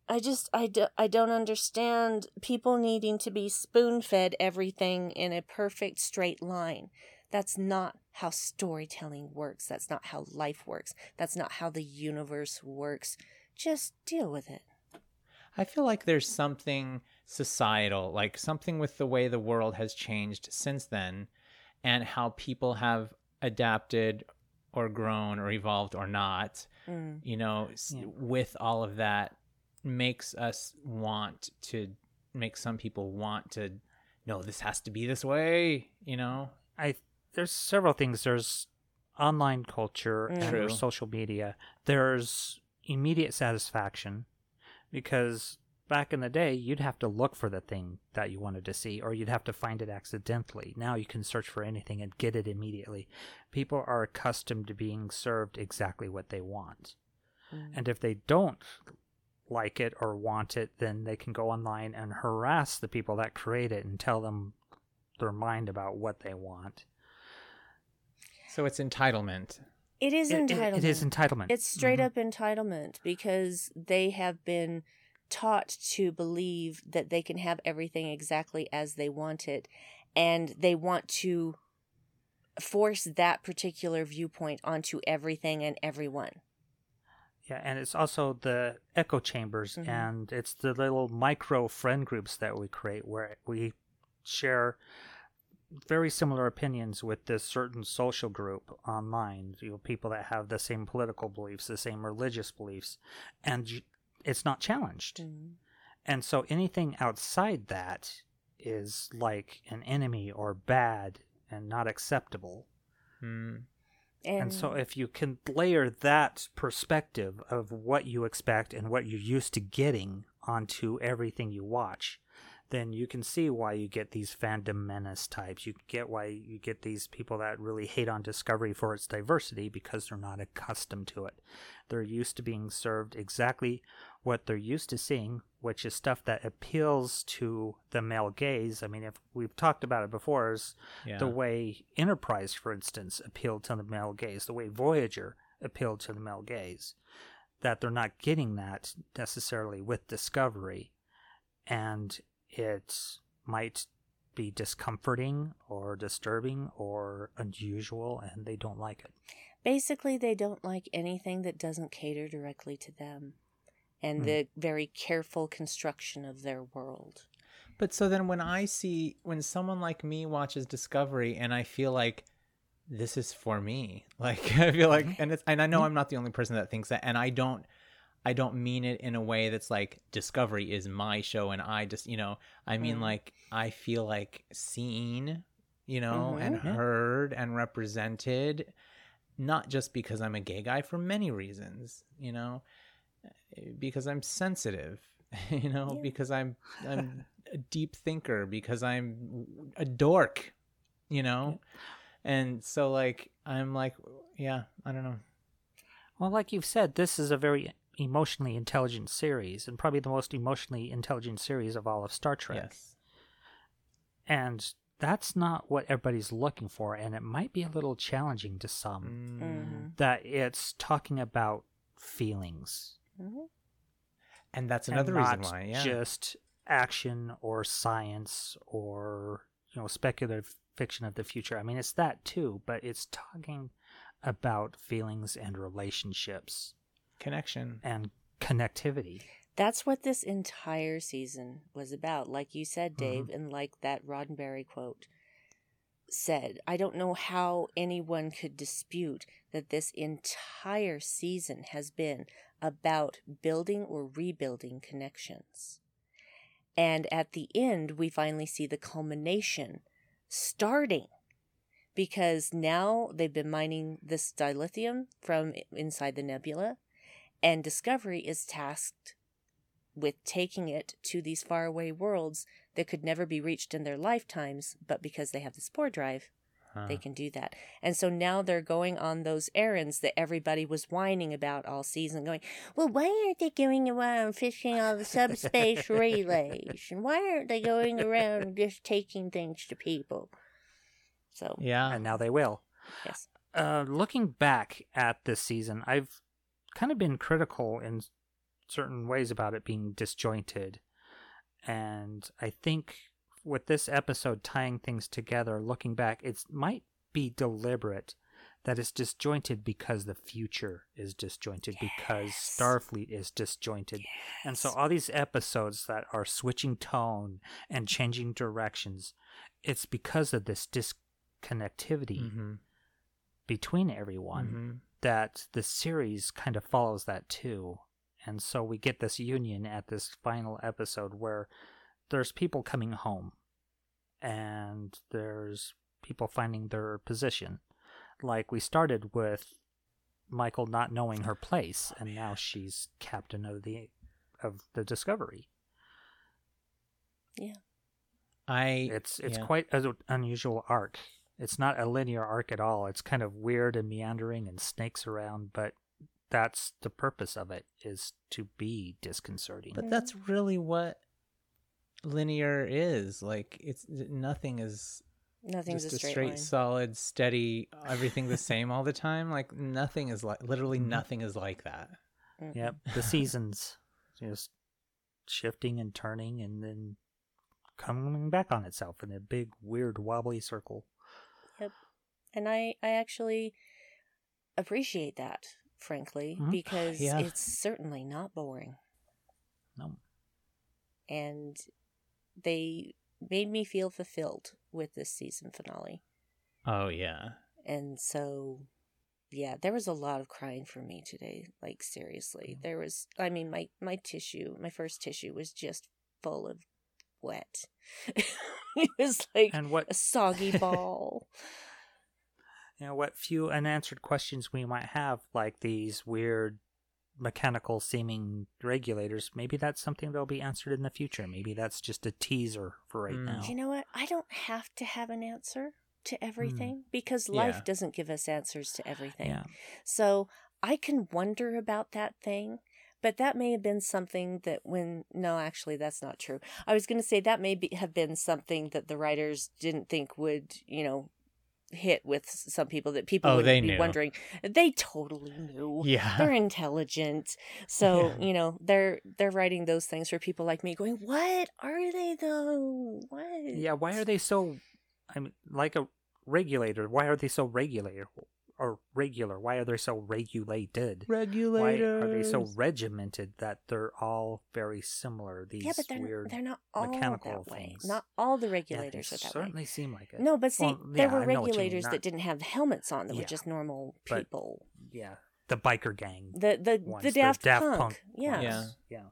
i just i, do, I don't understand people needing to be spoon-fed everything in a perfect straight line. That's not how storytelling works. That's not how life works. That's not how the universe works. Just deal with it. I feel like there's something societal, like something with the way the world has changed since then and how people have adapted or grown or evolved or not, Mm. you know, Yeah. with all of that makes us want to make some people want to no, this has to be this way, you know? I there's several things. There's online culture and True. social media. There's immediate satisfaction because back in the day you'd have to look for the thing that you wanted to see or you'd have to find it accidentally. Now you can search for anything and get it immediately. People are accustomed to being served exactly what they want. Mm. And if they don't like it or want it, then they can go online and harass the people that create it and tell them their mind about what they want. So it's entitlement. It is It- it- entitlement. it is entitlement. It's straight Mhm. up entitlement because they have been taught to believe that they can have everything exactly as they want it and they want to force that particular viewpoint onto everything and everyone. Yeah, and it's also the echo chambers, Mhm. and it's the little micro friend groups that we create where we share very similar opinions with this certain social group online. You know, people that have the same political beliefs, the same religious beliefs, and j- it's not challenged. Mm. And so anything outside that is like an enemy or bad and not acceptable. Hmm. And, And so, if you can layer that perspective of what you expect and what you're used to getting onto everything you watch, then you can see why you get these fandom menace types. You get why you get these people that really hate on Discovery for its diversity because they're not accustomed to it. They're used to being served exactly what they're used to seeing, which is stuff that appeals to the male gaze. I mean, if we've talked about it before, is Yeah. the way Enterprise, for instance, appealed to the male gaze, the way Voyager appealed to the male gaze. That they're not getting that necessarily with Discovery, and it might be discomforting or disturbing or unusual, and they don't like it. Basically, they don't like anything that doesn't cater directly to them and Hmm. the very careful construction of their world. But so then when I see when someone like me watches Discovery and I feel like this is for me. (laughs) Like I feel like and it's and I know I'm not the only person that thinks that and I don't I don't mean it in a way that's like Discovery is my show and I just, you know, I mean Mm. like I feel like seen, you know, and Mhm. Yeah. heard and represented not just because I'm a gay guy for many reasons, you know, because I'm sensitive, (laughs) you know, Yeah. because I'm I'm (laughs) a deep thinker, because I'm a dork, you know, and so like I'm like, yeah, I don't know, Well, like you've said, this is a very emotionally intelligent series, and probably the most emotionally intelligent series of all of Star Trek. yes, And that's not what everybody's looking for, and it might be a little challenging to some. Mm. That it's talking about feelings. Mhm. and that's and another reason why, yeah, just action or science or you know speculative fiction of the future. I mean, it's that too, but it's talking about feelings and relationships connection. and connectivity. That's what this entire season was about. Like you said, Mm-hmm. Dave, and like that Roddenberry quote said, I don't know how anyone could dispute that this entire season has been about building or rebuilding connections. And at the end, we finally see the culmination starting because now they've been mining this dilithium from inside the nebula, and Discovery is tasked with taking it to these faraway worlds that could never be reached in their lifetimes, but because they have the spore drive, they can do that. And so now they're going on those errands that everybody was whining about all season, going, Well, why aren't they going around fishing all the subspace (laughs) relays? And why aren't they going around just taking things to people? So, yeah, and now they will. yes. Uh, looking back at this season, I've kind of been critical in certain ways about it being disjointed. And I think with this episode tying things together, looking back, it might be deliberate that it's disjointed because the future is disjointed, because Starfleet is disjointed. And so all these episodes that are switching tone and changing directions, it's because of this disconnectivity Mhm. between everyone Mhm. that the series kind of follows that too. And so we get this union at this final episode where there's people coming home and there's people finding their position. Like we started with Michael not knowing her place oh, and now she's captain of the of the Discovery. Yeah. I It's it's yeah. quite an unusual arc. It's not a linear arc at all. It's kind of weird and meandering and snakes around, but that's the purpose of it is to be disconcerting. But that's really what linear is. Like it's nothing is Nothing's just a a straight, straight, line. solid, steady, (laughs) everything the same all the time. Like nothing is like literally Mhm. nothing is like that. Mm-mm. yep, the (laughs) seasons just shifting and turning and then coming back on itself in a big weird wobbly circle. Yep. And I, I actually appreciate that, frankly, Mhm. because Yeah. it's certainly not boring. No. And they made me feel fulfilled with this season finale. Oh yeah. And so, yeah, there was a lot of crying for me today. Like, seriously. There was, I mean, my, my tissue, my first tissue was just full of wet. (laughs) it was like And what a soggy (laughs) ball. You know what few unanswered questions we might have like these weird mechanical seeming regulators maybe that's something that'll be answered in the future maybe that's just a teaser for right Mm. now You know what? I don't have to have an answer to everything because life Yeah. doesn't give us answers to everything. yeah So I can wonder about that thing, but that may have been something that when no, actually that's not true. I was going to say that may be, have been something that the writers didn't think would, you know, hit with some people that people Oh, would be knew. wondering. They totally knew. Yeah. They're intelligent. So, Yeah. you know, they're they're writing those things for people like me going, "What are they though? What?" Yeah, why are they so? I mean, like a regulator. Why are they so regulator or regular? Why are they so regulated? Why are they so regimented that they're all very similar? These Yeah, but they're weird. they're not all mechanical that way. things. Not all the Yeah, regulators they are that certainly way. seem like it. No, but see, Well, there were I know what you mean, regulators not- that didn't have helmets on that were just normal But- people. Yeah, the biker gang. The the ones, the Daft, Punk. Punk. Yeah. Yeah. yeah.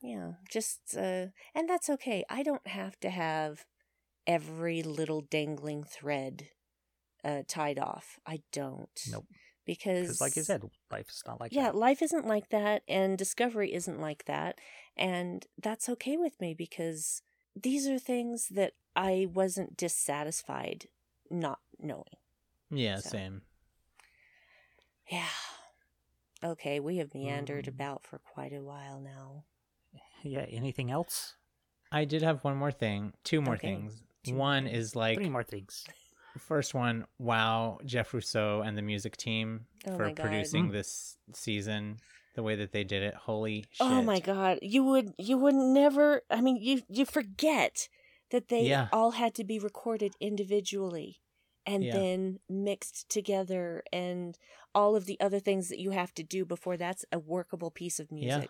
Yeah, just uh and that's okay. I don't have to have every little dangling thread uh tied off. I don't. Nope. Because Because, like you said, life is not like that. yeah, that. life isn't like that and discovery isn't like that and that's okay with me because these are things that I wasn't dissatisfied not knowing. Yeah, So. same. Yeah. Okay, we have meandered Mm. about for quite a while now. Yeah. Anything else? I did have one more thing, two more Okay. things. Two one more is like Three more things. First one, wow, Jeff Russo and the music team Oh for producing Mm. this season, the way that they did it. Holy shit. Oh my god, you would you would never I mean you you forget that they Yeah. all had to be recorded individually and Yeah. then mixed together and all of the other things that you have to do before that's a workable piece of Yeah.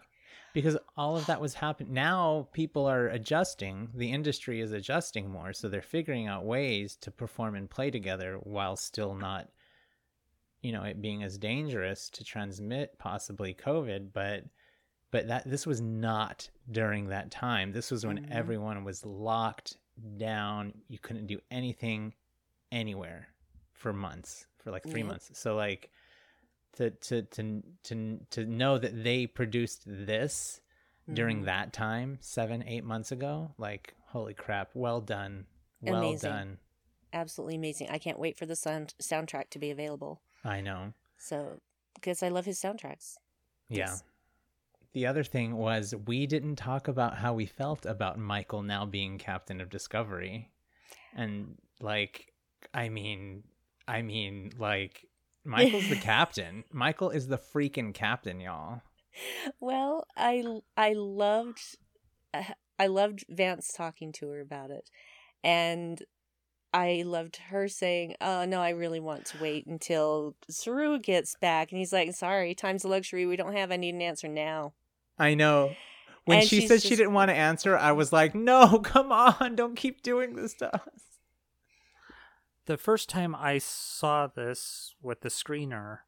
Because all of that was happening. Now people are adjusting. The industry is adjusting more. So they're figuring out ways to perform and play together while still not, you know, it being as dangerous to transmit possibly COVID. But, but that this was not during that time. This was when Mhm. everyone was locked down. You couldn't do anything anywhere for months, for like three Yep. months. So like, to to to to to know that they produced this during Mhm. that time seven eight months ago like holy crap well done well Amazing. done Absolutely amazing. I can't wait for the sound soundtrack to be available. i know So because I love his soundtracks. yeah Yes. the other thing was we didn't talk about how we felt about michael now being captain of discovery and like i mean i mean like michael's the (laughs) captain michael is the freaking captain y'all Well, I I loved I loved Vance talking to her about it, and I loved her saying, "Oh no, I really want to wait until Saru gets back." And he's like, "Sorry, time's a luxury. We don't have. I need an answer now." I know. When And she said she didn't want to answer, I was like, no, (laughs) come on, don't keep doing this to us. The first time I saw this with the screener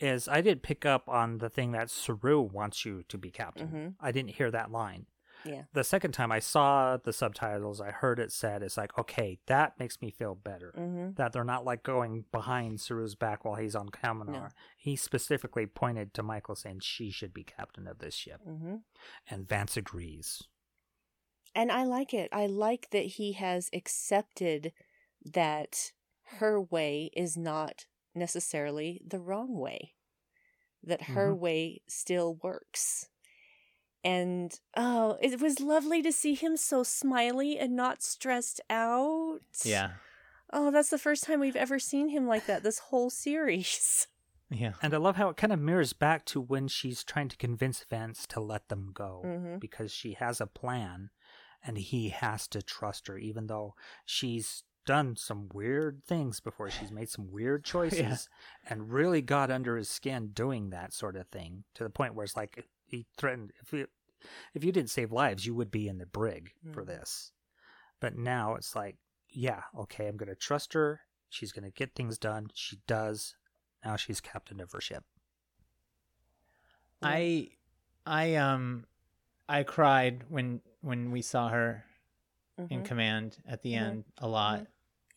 is I did pick up on the thing that Saru wants you to be captain. Mhm. I didn't hear that line. Yeah. The second time I saw the subtitles, I heard it said, it's like, okay, that makes me feel better. Mm-hmm. That they're not like going behind Saru's back while he's on Kaminar. No. He specifically pointed to Michael saying she should be captain of this ship. Mm-hmm. And Vance agrees. And I like it. I like that he has accepted that her way is not necessarily the wrong way. That her Mhm. way still works. And oh, it was lovely to see him so smiley and not stressed out. Yeah. Oh, that's the first time we've ever seen him like that this whole series. (laughs) Yeah. And I love how it kind of mirrors back to when she's trying to convince Vance to let them go Mhm. because she has a plan and he has to trust her, even though she's done some weird things before. She's made some weird (laughs) choices and really got under his skin doing that sort of thing to the point where it's like he threatened if you, if you didn't save lives, you would be in the brig for Mhm. this. But now it's like, yeah, okay, I'm going to trust her. She's going to get things done. She does. Now she's captain of her ship. I I um I cried when when we saw her in Mhm. command at the Mhm. end a lot. Mhm.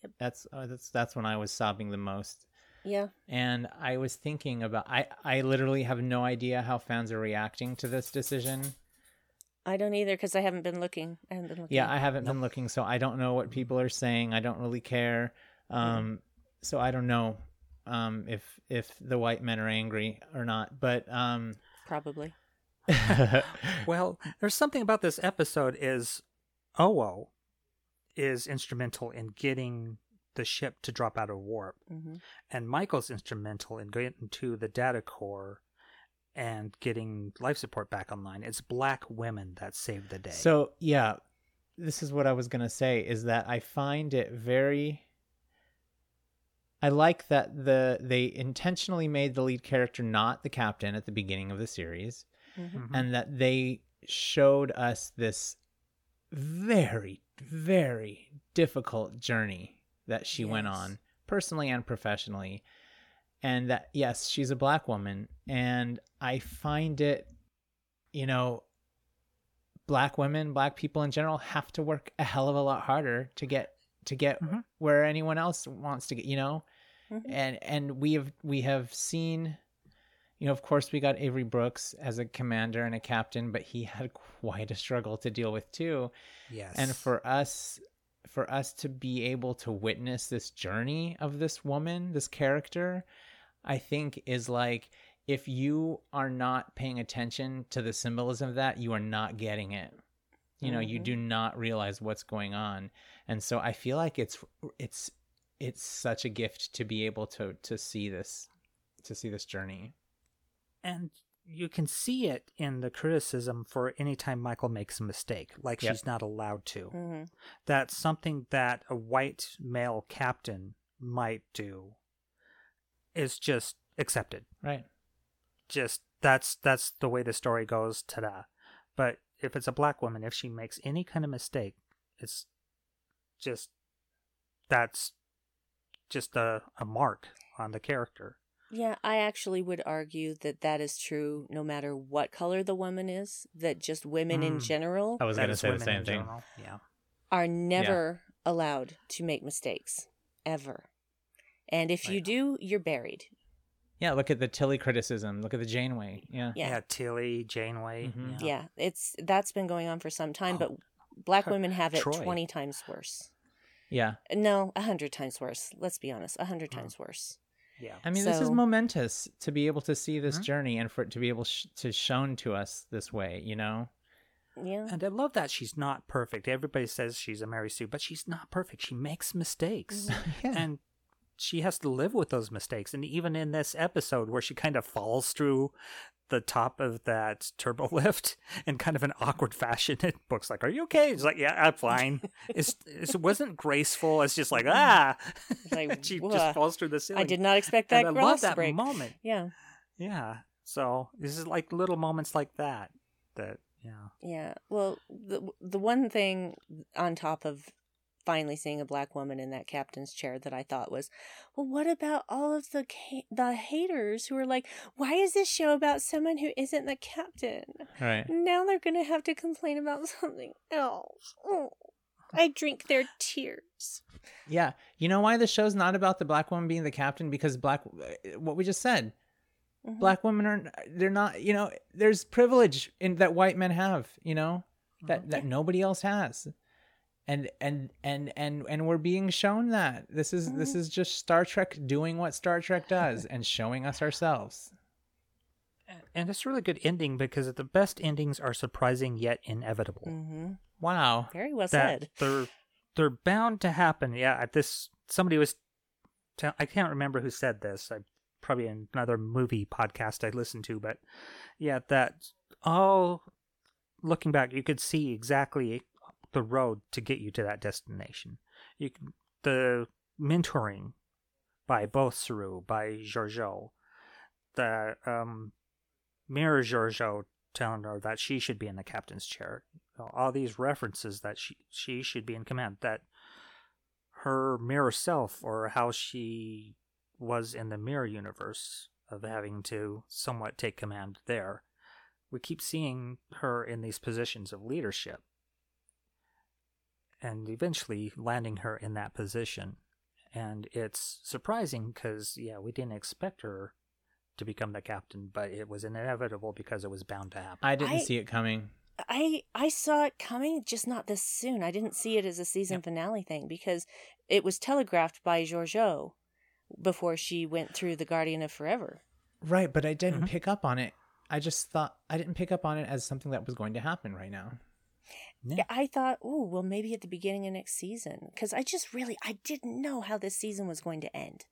Yep. That's uh, that's that's when I was sobbing the most. Yeah. And I was thinking about I I literally have no idea how fans are reacting to this decision. I don't either because I haven't been looking. I haven't been looking. Yeah, I haven't been looking, so I don't know what people are saying. I don't really care. Um, so I don't know um, if if the white men are angry or not. But um, Probably. (laughs) Well, there's something about this episode is Owo is instrumental in getting the ship to drop out of warp. Mhm. And Michael's instrumental in getting to the data core and getting life support back online. It's black women that saved the day. So yeah, this is what I was gonna say is that I find it very. I like that the they intentionally made the lead character not the captain at the beginning of the series, Mhm. and that they showed us this very very difficult journey that she went on personally and professionally and that yes she's a black woman and i find it you know black women black people in general have to work a hell of a lot harder to get to get Mhm. where anyone else wants to get you know Mhm. and and we have we have seen you know of course we got avery brooks as a commander and a captain but he (laughs) had quite a struggle to deal with too yes. and for us for us to be able to witness this journey of this woman this character i think is like if you are not paying attention to the symbolism of that you are not getting it you know you Mhm. do not realize what's going on and so i feel like it's it's it's such a gift to be able to to see this to see this journey and you can see it in the criticism for any time Michael makes a mistake, like Yep. she's not allowed to. Mhm. That's something that a white male captain might do is just accepted. right Just that's that's the way the story goes, ta-da. But if it's a black woman, if she makes any kind of mistake, it's just that's just a, a mark on the character. Yeah, I actually would argue that that is true no matter what color the woman is, that just women in Mm. general i was going to say the same thing general, Yeah. are never allowed to make mistakes, ever. And if you do, you're buried. yeah look at the tilly criticism look at the janeway yeah Yeah. Yeah, Tilly, Janeway. Mhm. Yeah, it's that's been going on for some time, Oh. but black women have it Troy. 20 times worse. yeah No, a 100 times worse. Let's be honest, a 100 Mm. times worse. Yeah. I mean, this is momentous to be able to see this Mhm. journey and for it to be able sh- to shown to us this way. You know, Yeah. And I love that she's not perfect. Everybody says she's a Mary Sue, but she's not perfect. She makes mistakes. (laughs) And she has to live with those mistakes. And even in this episode where she kind of falls through the top of that turbo (laughs) lift in kind of an awkward fashion, it Book's like, Are you okay? It's like, Yeah, I'm fine. it's, it wasn't graceful. It's just like, ah. (laughs) like, she "Wha- just falls through the ceiling. I did not expect that and I love that break. moment. Yeah. Yeah. So this is like little moments like that that, yeah. Yeah. Well, the the one thing on top of finally seeing a black woman in that captain's chair that I thought was, well, what about all of the ca- the haters who are like, why is this show about someone who isn't the captain? right? Now they're gonna have to complain about (laughs) something else. Oh, I drink their tears. Yeah, you know why the show's not about the black woman being the captain because black, what we just said, Mhm. black women are they're not. You know, there's privilege in that white men have. You know, that that nobody else has. And and and and and we're being shown that this is this is just Star Trek doing what Star Trek does and showing us ourselves. And it's a really good ending because the best endings are surprising yet inevitable. Mm-hmm. Wow. Very well that said. they're they're bound to happen. Yeah, at this somebody was tell, I can't remember who said this. I probably in another movie podcast I listened to, but yeah, that all looking back, you could see exactly the road to get you to that destination. You can, the mentoring by both Saru, by Georgiou, the um, mirror Georgiou telling her that she should be in the captain's chair. All these references that she she should be in command. That her mirror self, or how she was in the mirror universe of having to somewhat take command there. We keep seeing her in these positions of leadership, and eventually landing her in that position. And it's surprising because yeah, we didn't expect her to become the captain, but it was inevitable because it was bound to happen. I didn't I- see it coming. I I saw it coming, just not this soon. I didn't see it as a season Yep. finale thing because it was telegraphed by Georgiou before she went through the Guardian of Forever. Right, but I didn't Mhm. pick up on it. I just thought I didn't pick up on it as something that was going to happen right now. Yeah. Yeah, I thought, oh, well, maybe at the beginning of next season, because I just really, I didn't know how this season was going to end.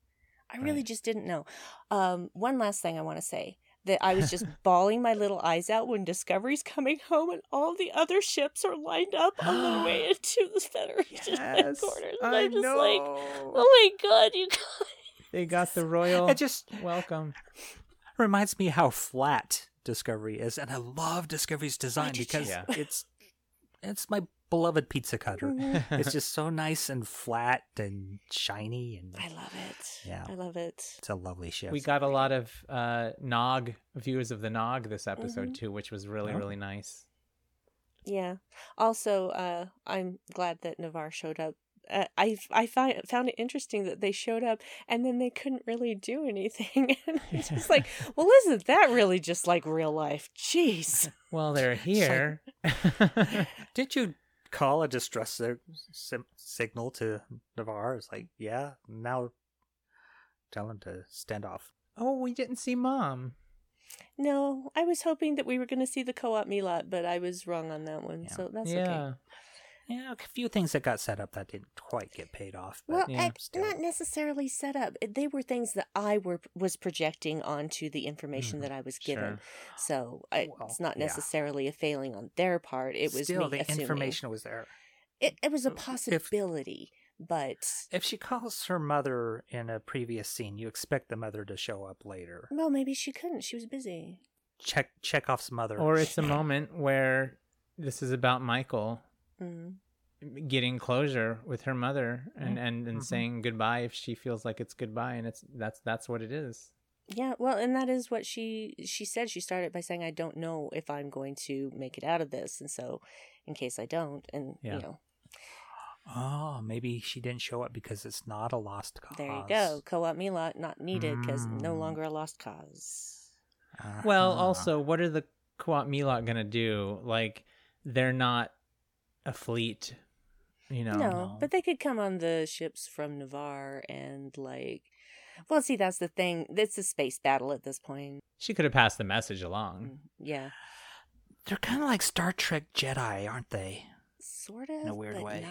I really Right. just didn't know. Um, one last thing I want to say that I was just bawling my little eyes out when Discovery's coming home and all the other ships are lined up on their way (gasps) into the Federation headquarters. And I'm just like, oh my god, you guys. They got the (laughs) royal It just welcome. reminds me how flat Discovery is, and I love Discovery's design because you? it's it's my beloved pizza cutter. it's just so nice and flat and shiny, and I love it. Yeah. I love it. it's a lovely ship. We got a lot of uh, Nog views of the Nog this episode Mm-hmm. too, which was really Oh. really nice. Yeah. Also, uh, I'm glad that Ni'Var showed up. Uh, I I found found it interesting that they showed up and then they couldn't really do anything. (laughs) and (laughs) it's just like, well, isn't that really just like real life? Jeez. (laughs) Well, they're here. Did you call a distress sig- sim- signal to Ni'Var? It's like, yeah, now tell him to stand off. oh, we didn't see mom. No, I was hoping that we were going to see the Qowat Milat, but I was wrong on that one. Yeah. So that's yeah. okay. Yeah, a few things that got set up that didn't quite get paid off. But Well, yeah, I, not necessarily set up. They were things that I were was projecting onto the information Mhm. that I was given. Sure. So I, Well, it's not yeah. necessarily a failing on their part. It was still me the assuming. information was there. It, it was a If- possibility, but If she calls her mother in a previous scene, you expect the mother to show up later. well, maybe she couldn't. She was busy. Check Chekhov's mother. Or it's a moment where this is about Michael Mm. getting closure with her mother and and, and Mhm. saying goodbye if she feels like it's goodbye and it's that's that's what it is. Yeah, well, and that is what she she said. She started by saying, "I don't know if I'm going to make it out of this," and so, in case I don't, and Yeah. you know, Oh, maybe she didn't show up because it's not a lost cause. there you go. Qowat Milat not needed because no Mm. longer a lost cause. Well, Uh-huh. also, what are the Qowat Milat gonna do? Like, they're not a fleet, you know. no, no. but they could come on the ships from Ni'Var and like, well, see, that's the thing. It's a space battle at this point. She could have passed the message along. Mm, Yeah, They're kind of like Star Trek Jedi, aren't they? sort of In a weird but way.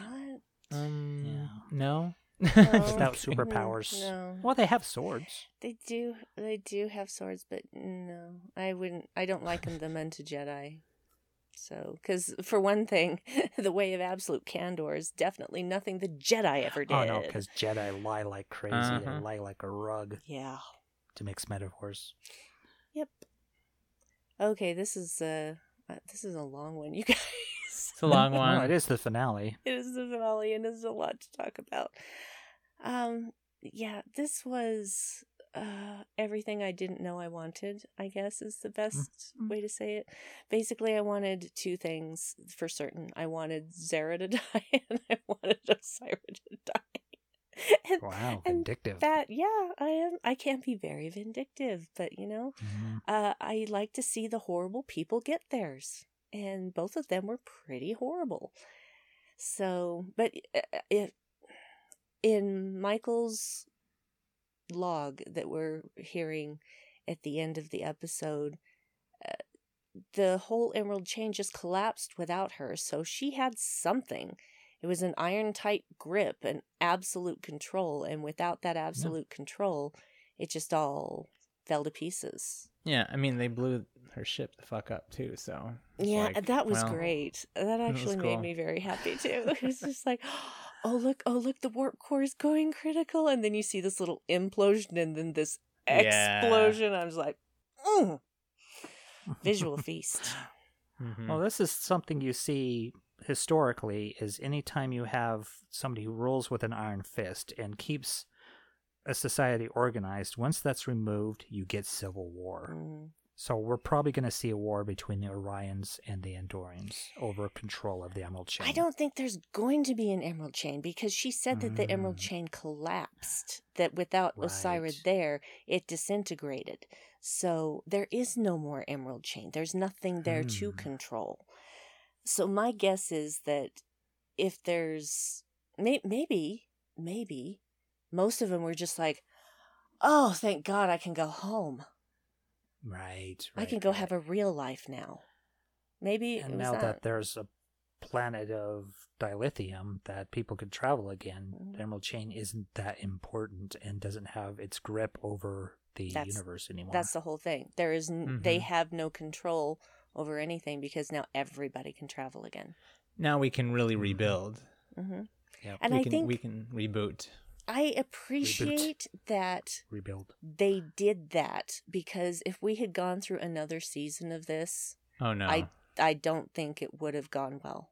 Not. Um, Yeah. no. (laughs) Without (laughs) superpowers. No. Well, they have swords. They do. They do have swords, but no, I wouldn't. I don't liken them unto Jedi. So, because for one thing, (laughs) the way of absolute candor is definitely nothing the Jedi ever did. Oh no, because Jedi lie like crazy. They Uh-huh. lie like a rug. yeah. To mix metaphors. Yep. Okay, this is uh, uh this is a long one, you (laughs) guys. It's a long (laughs) Well, one. it is the finale. it is the finale, and there's a lot to talk about. Um, yeah, this was uh everything I didn't know I wanted. I guess is the best Mhm. way to say it. Basically, I wanted two things for certain. I wanted Zareh to (laughs) die, and I wanted (laughs) Osyraa to die. And Wow, vindictive. that, yeah, I am. I can be very vindictive, but you know, Mhm. uh, I like to see the horrible people get theirs, and both of them were pretty horrible. So, but uh, if in Michael's log that we're hearing at the end of the episode, uh, the whole Emerald Chain just collapsed without her. So she had something. It was an iron tight grip and absolute control, and without that absolute control, it just all fell to pieces. Yeah, I mean, they blew her ship the fuck up too. So Yeah, like, that was well, great. That (laughs) actually made cool. me very happy too. (laughs) It was just like, oh look, oh look, the warp core is going critical, and then you see this little implosion and then this Yeah. explosion. I was like, mm. visual (laughs) feast. mhm. Well, this is something you see historically is anytime you have somebody who rules with an iron fist and keeps a society organized, once that's removed, you get civil war. Mm. So we're probably going to see a war between the Orions and the Andorians over control of the Emerald Chain. I don't think there's going to be an emerald chain because she said that the emerald Mm. chain collapsed. That without Right. there, it disintegrated. So there is no more emerald chain. There's nothing there to Hmm. control. So my guess is that if there's may- maybe maybe most of them were just like, oh, thank God I can go home. Right. I can go right. have a real life now. Maybe it And was now that. that there's a planet of dilithium that people could travel again, Mm. the Emerald Chain isn't that important and doesn't have its grip over the That's- universe anymore. That's the whole thing. There is n- they Mhm. have no control over anything because now everybody can travel again. Now we can really rebuild. hmm Yep. And we I can think we can reboot. I appreciate that Rebuild. they did that because if we had gone through another season of this, Oh no. I I don't think it would have gone well.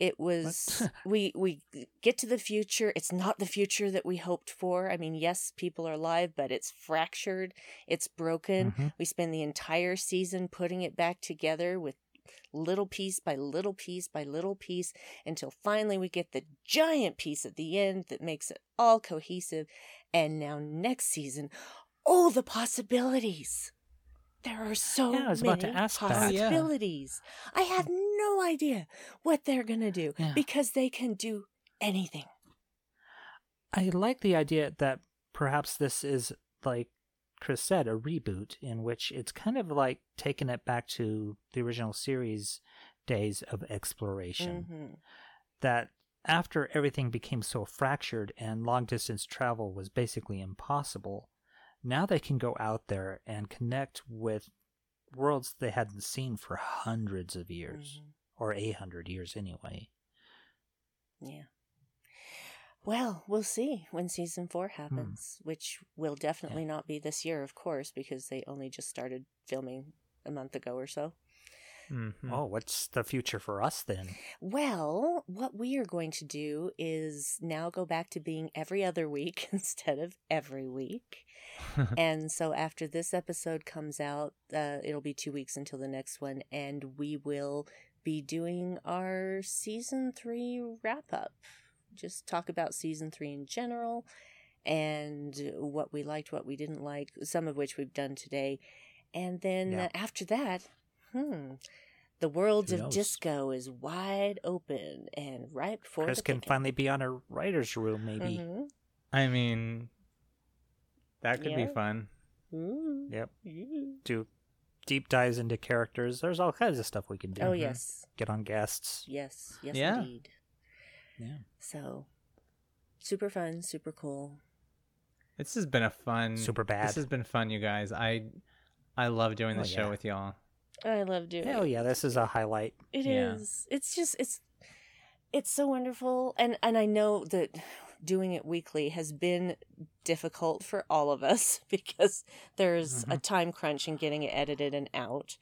It was (laughs) we we get to the future. It's not the future that we hoped for. I mean, yes, people are alive, but it's fractured. It's broken. Mhm. We spend the entire season putting it back together with little piece by little piece by little piece until finally we get the giant piece at the end that makes it all cohesive. And now next season, oh, the possibilities. There are so Yeah, I was many about to ask that. Yeah. possibilities. I have no idea what they're going to do Yeah. because they can do anything. I like the idea that perhaps this is like Chris said, a reboot in which it's kind of like taking it back to the original series days of exploration. Mhm. That after everything became so fractured and long distance travel was basically impossible, now they can go out there and connect with worlds they hadn't seen for hundreds of years, Mhm. or a hundred years anyway. Yeah. Well, we'll see when season four Hmm. happens, which will definitely not be this year, of course, because they only just started filming a month ago or so. Mhm. Oh, what's the future for us then? Well, what we are going to do is now go back to being every other week (laughs) instead of every week. (laughs) and so after this episode comes out, uh, it'll be two weeks until the next one, and we will be doing our season three wrap up. Just talk about season three in general and what we liked, what we didn't like, some of which we've done today. And then Yeah. uh, after that, hmm, the world of disco is wide open and ripe for Chris the can picking. finally be on a writer's room, maybe. Mhm. I mean, that could Yeah. be fun. Ooh. Yep. Ooh. Do deep dives into characters. There's all kinds of stuff we can do. Oh yes, Get on guests. yes, yes, Yeah. indeed. Yeah. So, super fun, super cool. This has been a fun. Super bad. This has been fun, you guys. I I love doing Oh, the show yeah. with y'all. I love doing. Hell yeah, this is a highlight. It Yeah. is. It's just it's it's so wonderful and and I know that doing it weekly has been difficult for all of us (laughs) because there's Mm-hmm. a time crunch in getting it edited and out.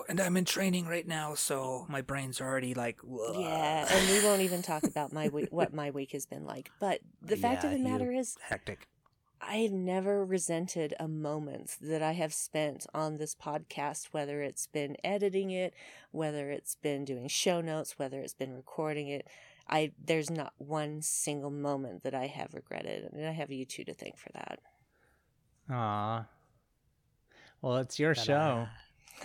Oh, and I'm in training right now, so my brain's already like. Yeah, and we won't even talk (laughs) about my week, what my week has been like. But the fact of the matter is, hectic. I've never resented a moment that I have spent on this podcast, whether it's been editing it, whether it's been doing show notes, whether it's been recording it. I there's not one single moment that I have regretted, and I have you two to thank for that. Ah, Well, it's your Ta-da. show.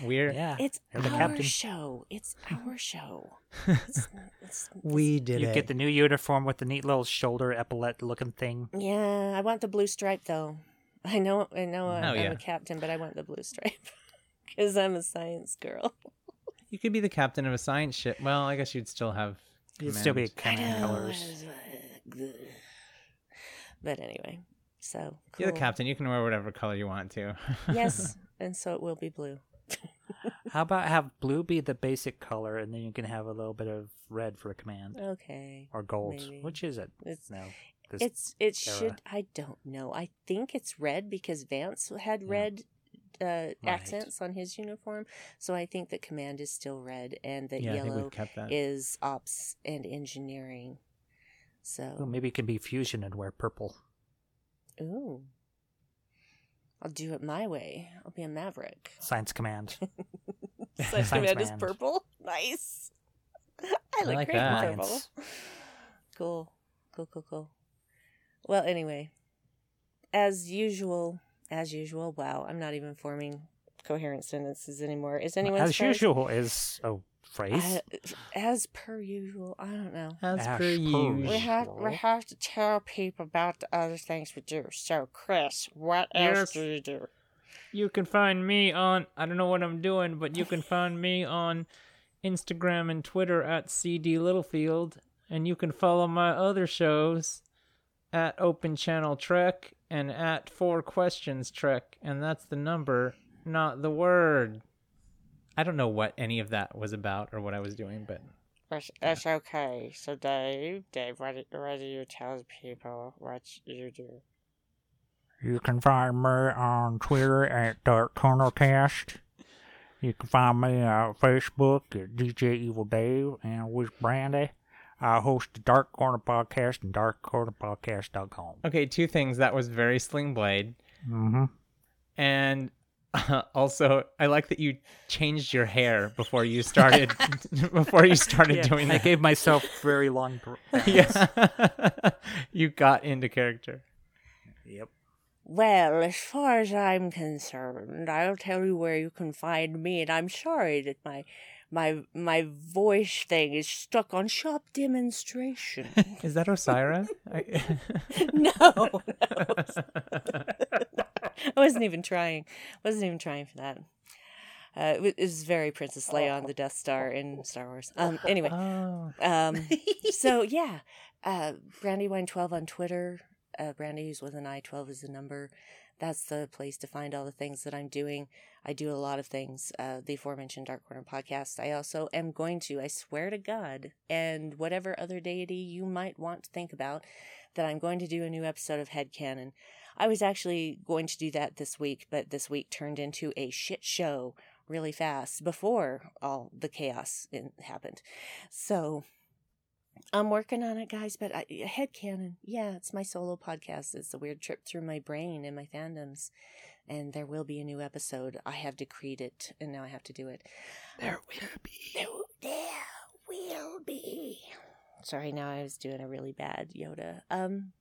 We're Yeah, It's You're the our captain. show. It's our show. It's, (laughs) it's, we did you it. get the new uniform with the neat little shoulder epaulette looking thing. yeah, I want the blue stripe though. I know, I know, I'm, Oh, I'm yeah. a captain, but I want the blue stripe (laughs) because I'm a science girl. You could be the captain of a science ship. Well, I guess you'd still have. It'd still be command. command colors. But anyway, so You're the captain. You can wear whatever color you want to. (laughs) yes, and so it will be blue. (laughs) How about have blue be the basic color, and then you can have a little bit of red for a command Okay. or gold. maybe. Which is it? It's- no, It's it era. should I don't know. I think it's red because Vance had Yeah. red uh, accents on his uniform, so I think that command is still red and that yeah, yellow that. is ops and engineering. So Ooh, maybe it can be fusion and wear purple. ooh. I'll do it my way. I'll be a maverick. Science command. (laughs) (laughs) Science Science command is purple. Nice. I look like great in that. purple. Cool. Cool, cool, cool. Well, anyway, as usual, as usual, wow, I'm not even forming coherent sentences anymore. Is anyone As usual is a phrase. Uh, as per usual, I don't know. As Ash per per usual. We have we have to tell people about the other things we do. So, Chris, what else do you do? You can find me on I don't know what I'm doing, but you can find me on Instagram and Twitter at CD Littlefield, and you can follow my other shows at Open Channel Trek and at Four Questions Trek, and that's the number, not the word. I don't know what any of that was about or what I was doing, but It's, it's okay. So, Dave, Dave, what, do- what do you tell people what you do? You can find me on Twitter at Dark Corner Cast. You can find me on Facebook at DJ Evil Dave and with Brandi. I host the Dark Corner Podcast and darkcornerpodcast.com. okay, two things. That was very Sling Blade. Mm-hmm. And (laughs) also, I like that you changed your hair before you started (laughs) before you started doing I that. gave myself (laughs) very long. Br- yeah, you got into character. Yep. Well, as far as I'm concerned, I'll tell you where you can find me, and I'm sorry that my my my voice thing is stuck on sharp demonstration. (laughs) Is that Osyraa? (laughs) I- no, (laughs) I wasn't even trying. I wasn't even trying for that. Uh, it was very Princess Leia on the Death Star in Star Wars. Um, anyway, oh, um, so yeah, uh, Brandiwine12 on Twitter. Uh, Brandi's with an I, 12 is the number. That's the place to find all the things that I'm doing. I do a lot of things. Uh, the aforementioned Dark Corner podcast. I also am going to, I swear to God, and whatever other deity you might want to think about, that I'm going to do a new episode of Head Headcanon. I was actually going to do that this week, but this week turned into a shit show really fast before all the chaos in, happened. So I'm working on it, guys. But I, headcanon, yeah, it's my solo podcast. It's a weird trip through my brain and my fandoms, and there will be a new episode. I have decreed it, and now I have to do it. There will be. There, there will be. Sorry, now I was doing a really bad Yoda. Um,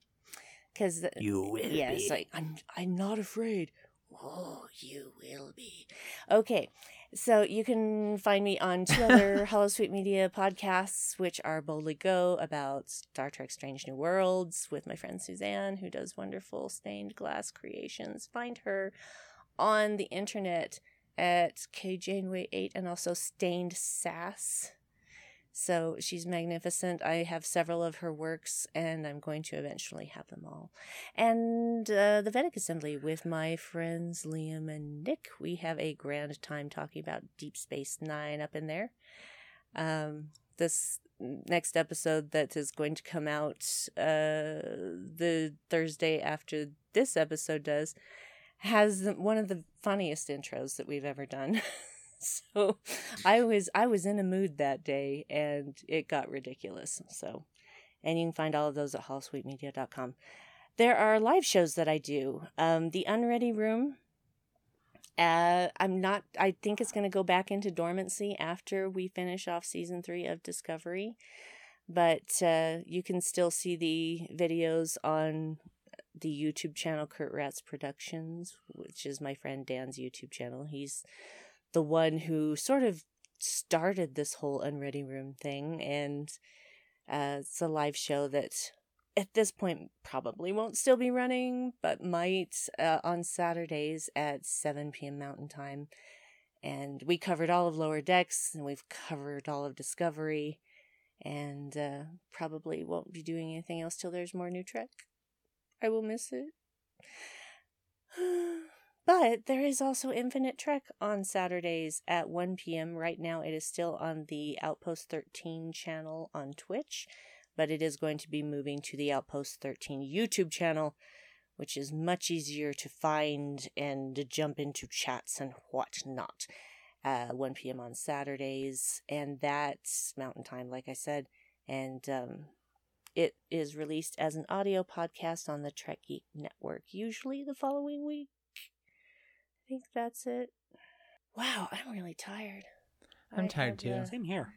because You will yes, be. like I'm I'm not afraid. Oh, you will be. Okay, so you can find me on two other (laughs) HoloSuite Media podcasts, which are Boldly Go about Star Trek Strange New Worlds with my friend Suzanne, who does wonderful stained glass creations. Find her on the internet at KJaneway8 and also Stained Sass. So she's magnificent. I have several of her works, and I'm going to eventually have them all. And uh, the Vedek Assembly with my friends Liam and Nick. We have a grand time talking about Deep Space Nine up in there. Um, this next episode that is going to come out uh, the Thursday after this episode does has one of the funniest intros that we've ever done. (laughs) (laughs) so I was I was in a mood that day and it got ridiculous. So and you can find all of those at holosuitemedia.com. There are live shows that I do. Um, the Unready Room. Uh, I'm not. I think it's going to go back into dormancy after we finish off season three of Discovery, but uh, you can still see the videos on the YouTube channel Kurt Ratz Productions, which is my friend Dan's YouTube channel. He's the one who sort of started this whole Unready Room thing, and uh, it's a live show that at this point probably won't still be running, but might uh, on Saturdays at 7 p.m. Mountain Time. And we covered all of Lower Decks, and we've covered all of Discovery, and uh, probably won't be doing anything else till there's more new Trek. I will miss it. (sighs) (sighs) (sighs) But there is also Infinite Trek on Saturdays at 1 p.m. Right now, it is still on the Outpost 13 channel on Twitch, but it is going to be moving to the Outpost 13 YouTube channel, which is much easier to find and to jump into chats and whatnot. Uh, 1 p.m. on Saturdays, and that's Mountain Time, like I said. And um, it is released as an audio podcast on the Trek Geek Network, usually the following week. I think that's it. Wow, I'm really tired. I'm I tired had, too. Same here.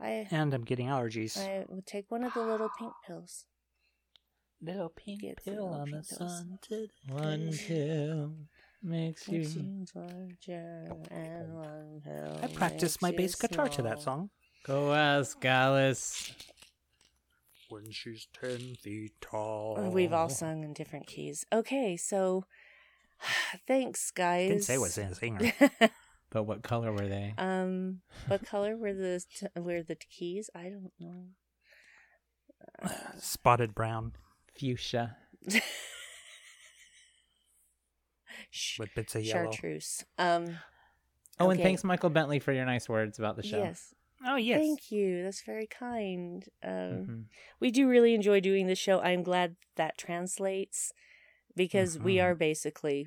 I And I'm getting allergies. I will take one of the little pink pills. Little pink Get the little pink pills. today. One pill makes you. Makes you larger, and one pill I practiced my bass you guitar to that song. Go ask Alice. When she's ten feet tall. We've all sung in different keys. Okay, so (sighs) thanks, guys. Didn't say was a singer. But what color were they? Um, what color were the t- were the keys? I don't know. (sighs) Spotted brown Fuchsia. (laughs) Sh- with bits of yellow. chartreuse. Um, Oh, and thanks, Michael Bentley, for your nice words about the show. yes. Oh yes. Thank you. That's very kind. Um, Mhm. we do really enjoy doing the show. I'm glad that translates because we Mhm. are basically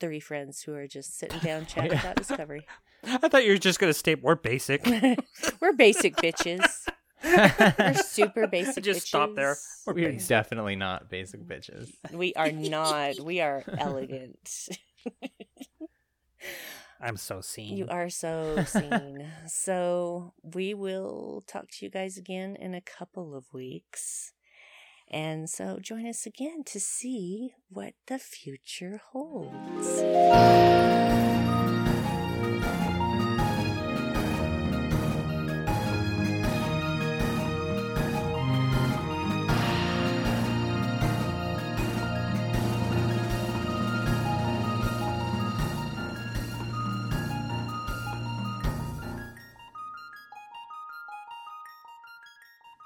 three friends who are just sitting (laughs) down chatting about Discovery. I thought you were just gonna state more basic. (laughs) We're basic bitches. (laughs) We're super basic. Just stop there. We're We're basic. definitely not basic bitches. We are not. We are elegant. I'm so seen. You are so seen. so we will talk to you guys again in a couple of weeks. And so join us again to see what the future holds.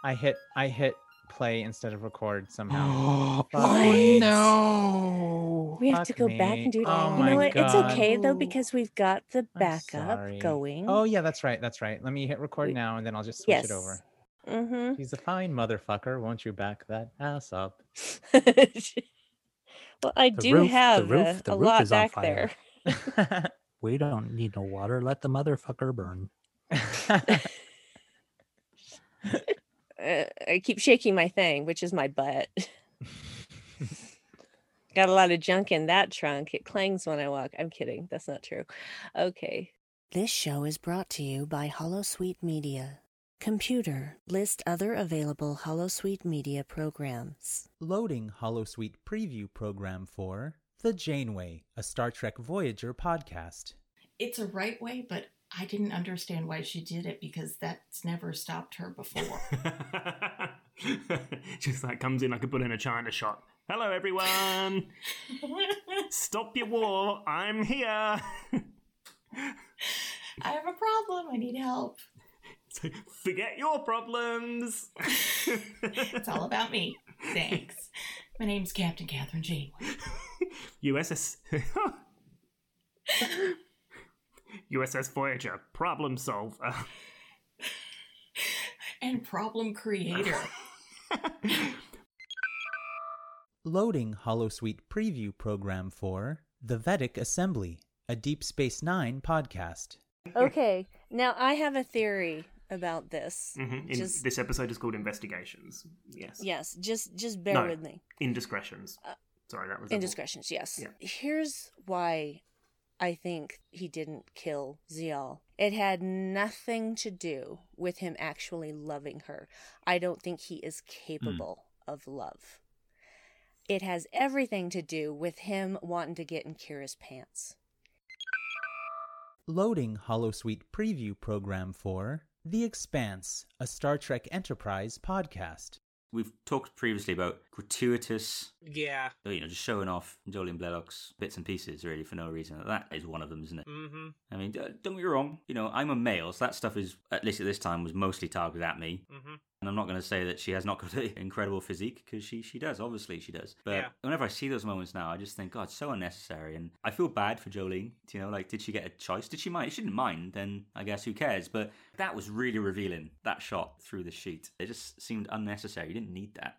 I hit I hit play instead of record somehow. (gasps) Fuck What? me. no. We have to Fuck go back and do it. Oh you know what? It's okay though because we've got the backup going. Oh yeah, that's right. That's right. Let me hit record We- now and then I'll just switch yes. it over. Mm-hmm. He's a fine motherfucker. Won't you back that ass up? (laughs) well, I The do roof- the have roof- uh, the a roof lot is on back fire. there. (laughs) (laughs) We don't need no water. Let the motherfucker burn. Uh, I keep shaking my thing, which is my butt. (laughs) Got a lot of junk in that trunk. It clangs when I walk. I'm kidding. That's not true. Okay. This show is brought to you by HoloSuite Media. Computer, list other available HoloSuite Media programs. Loading Holosuite preview program for The Janeway, a Star Trek Voyager podcast. it's a right way, but I didn't understand why she did it because that's never stopped her before. (laughs) Just like comes in like a bull in a china shop. Hello, everyone. (laughs) Stop your war. I'm here. I have a problem. I need help. (laughs) So, Forget your problems. It's all about me. Thanks. My name's Captain Kathryn Janeway. USS. USS Voyager, problem solver. And problem creator. (laughs) Loading Holosuite preview program for The Vedek Assembly, a Deep Space Nine podcast. Okay. Now I have a theory about this. Mhm. In- Just This episode is called Investigations. Yes. yes, just just bear No. with me. Indiscretions. Uh, Sorry, that was Indiscretions, yes. Yeah. Here's why I think he didn't kill Ziyal. It had nothing to do with him actually loving her. I don't think he is capable of love. It has everything to do with him wanting to get in Kira's pants. Loading Holosuite preview program for The Expanse, a Star Trek Enterprise podcast. We've talked previously about gratuitous, Yeah. you know, just showing off Jolene Blalock's bits and pieces, really, for no reason. That is one of them, isn't it? Mm-hmm. I mean, don't get me wrong. You know, I'm a male, so that stuff is, at least at this time, was mostly targeted at me. Mm-hmm. And I'm not going to say that she has not got (laughs) an incredible physique because she she does. Obviously, she does. But Yeah. whenever I see those moments now, I just think, God, it's so unnecessary. And I feel bad for Jolene. You know, like, did she get a choice? Did she mind? If she didn't mind, then I guess who cares? But that was really revealing. That shot through the sheet, it just seemed unnecessary. You didn't need that.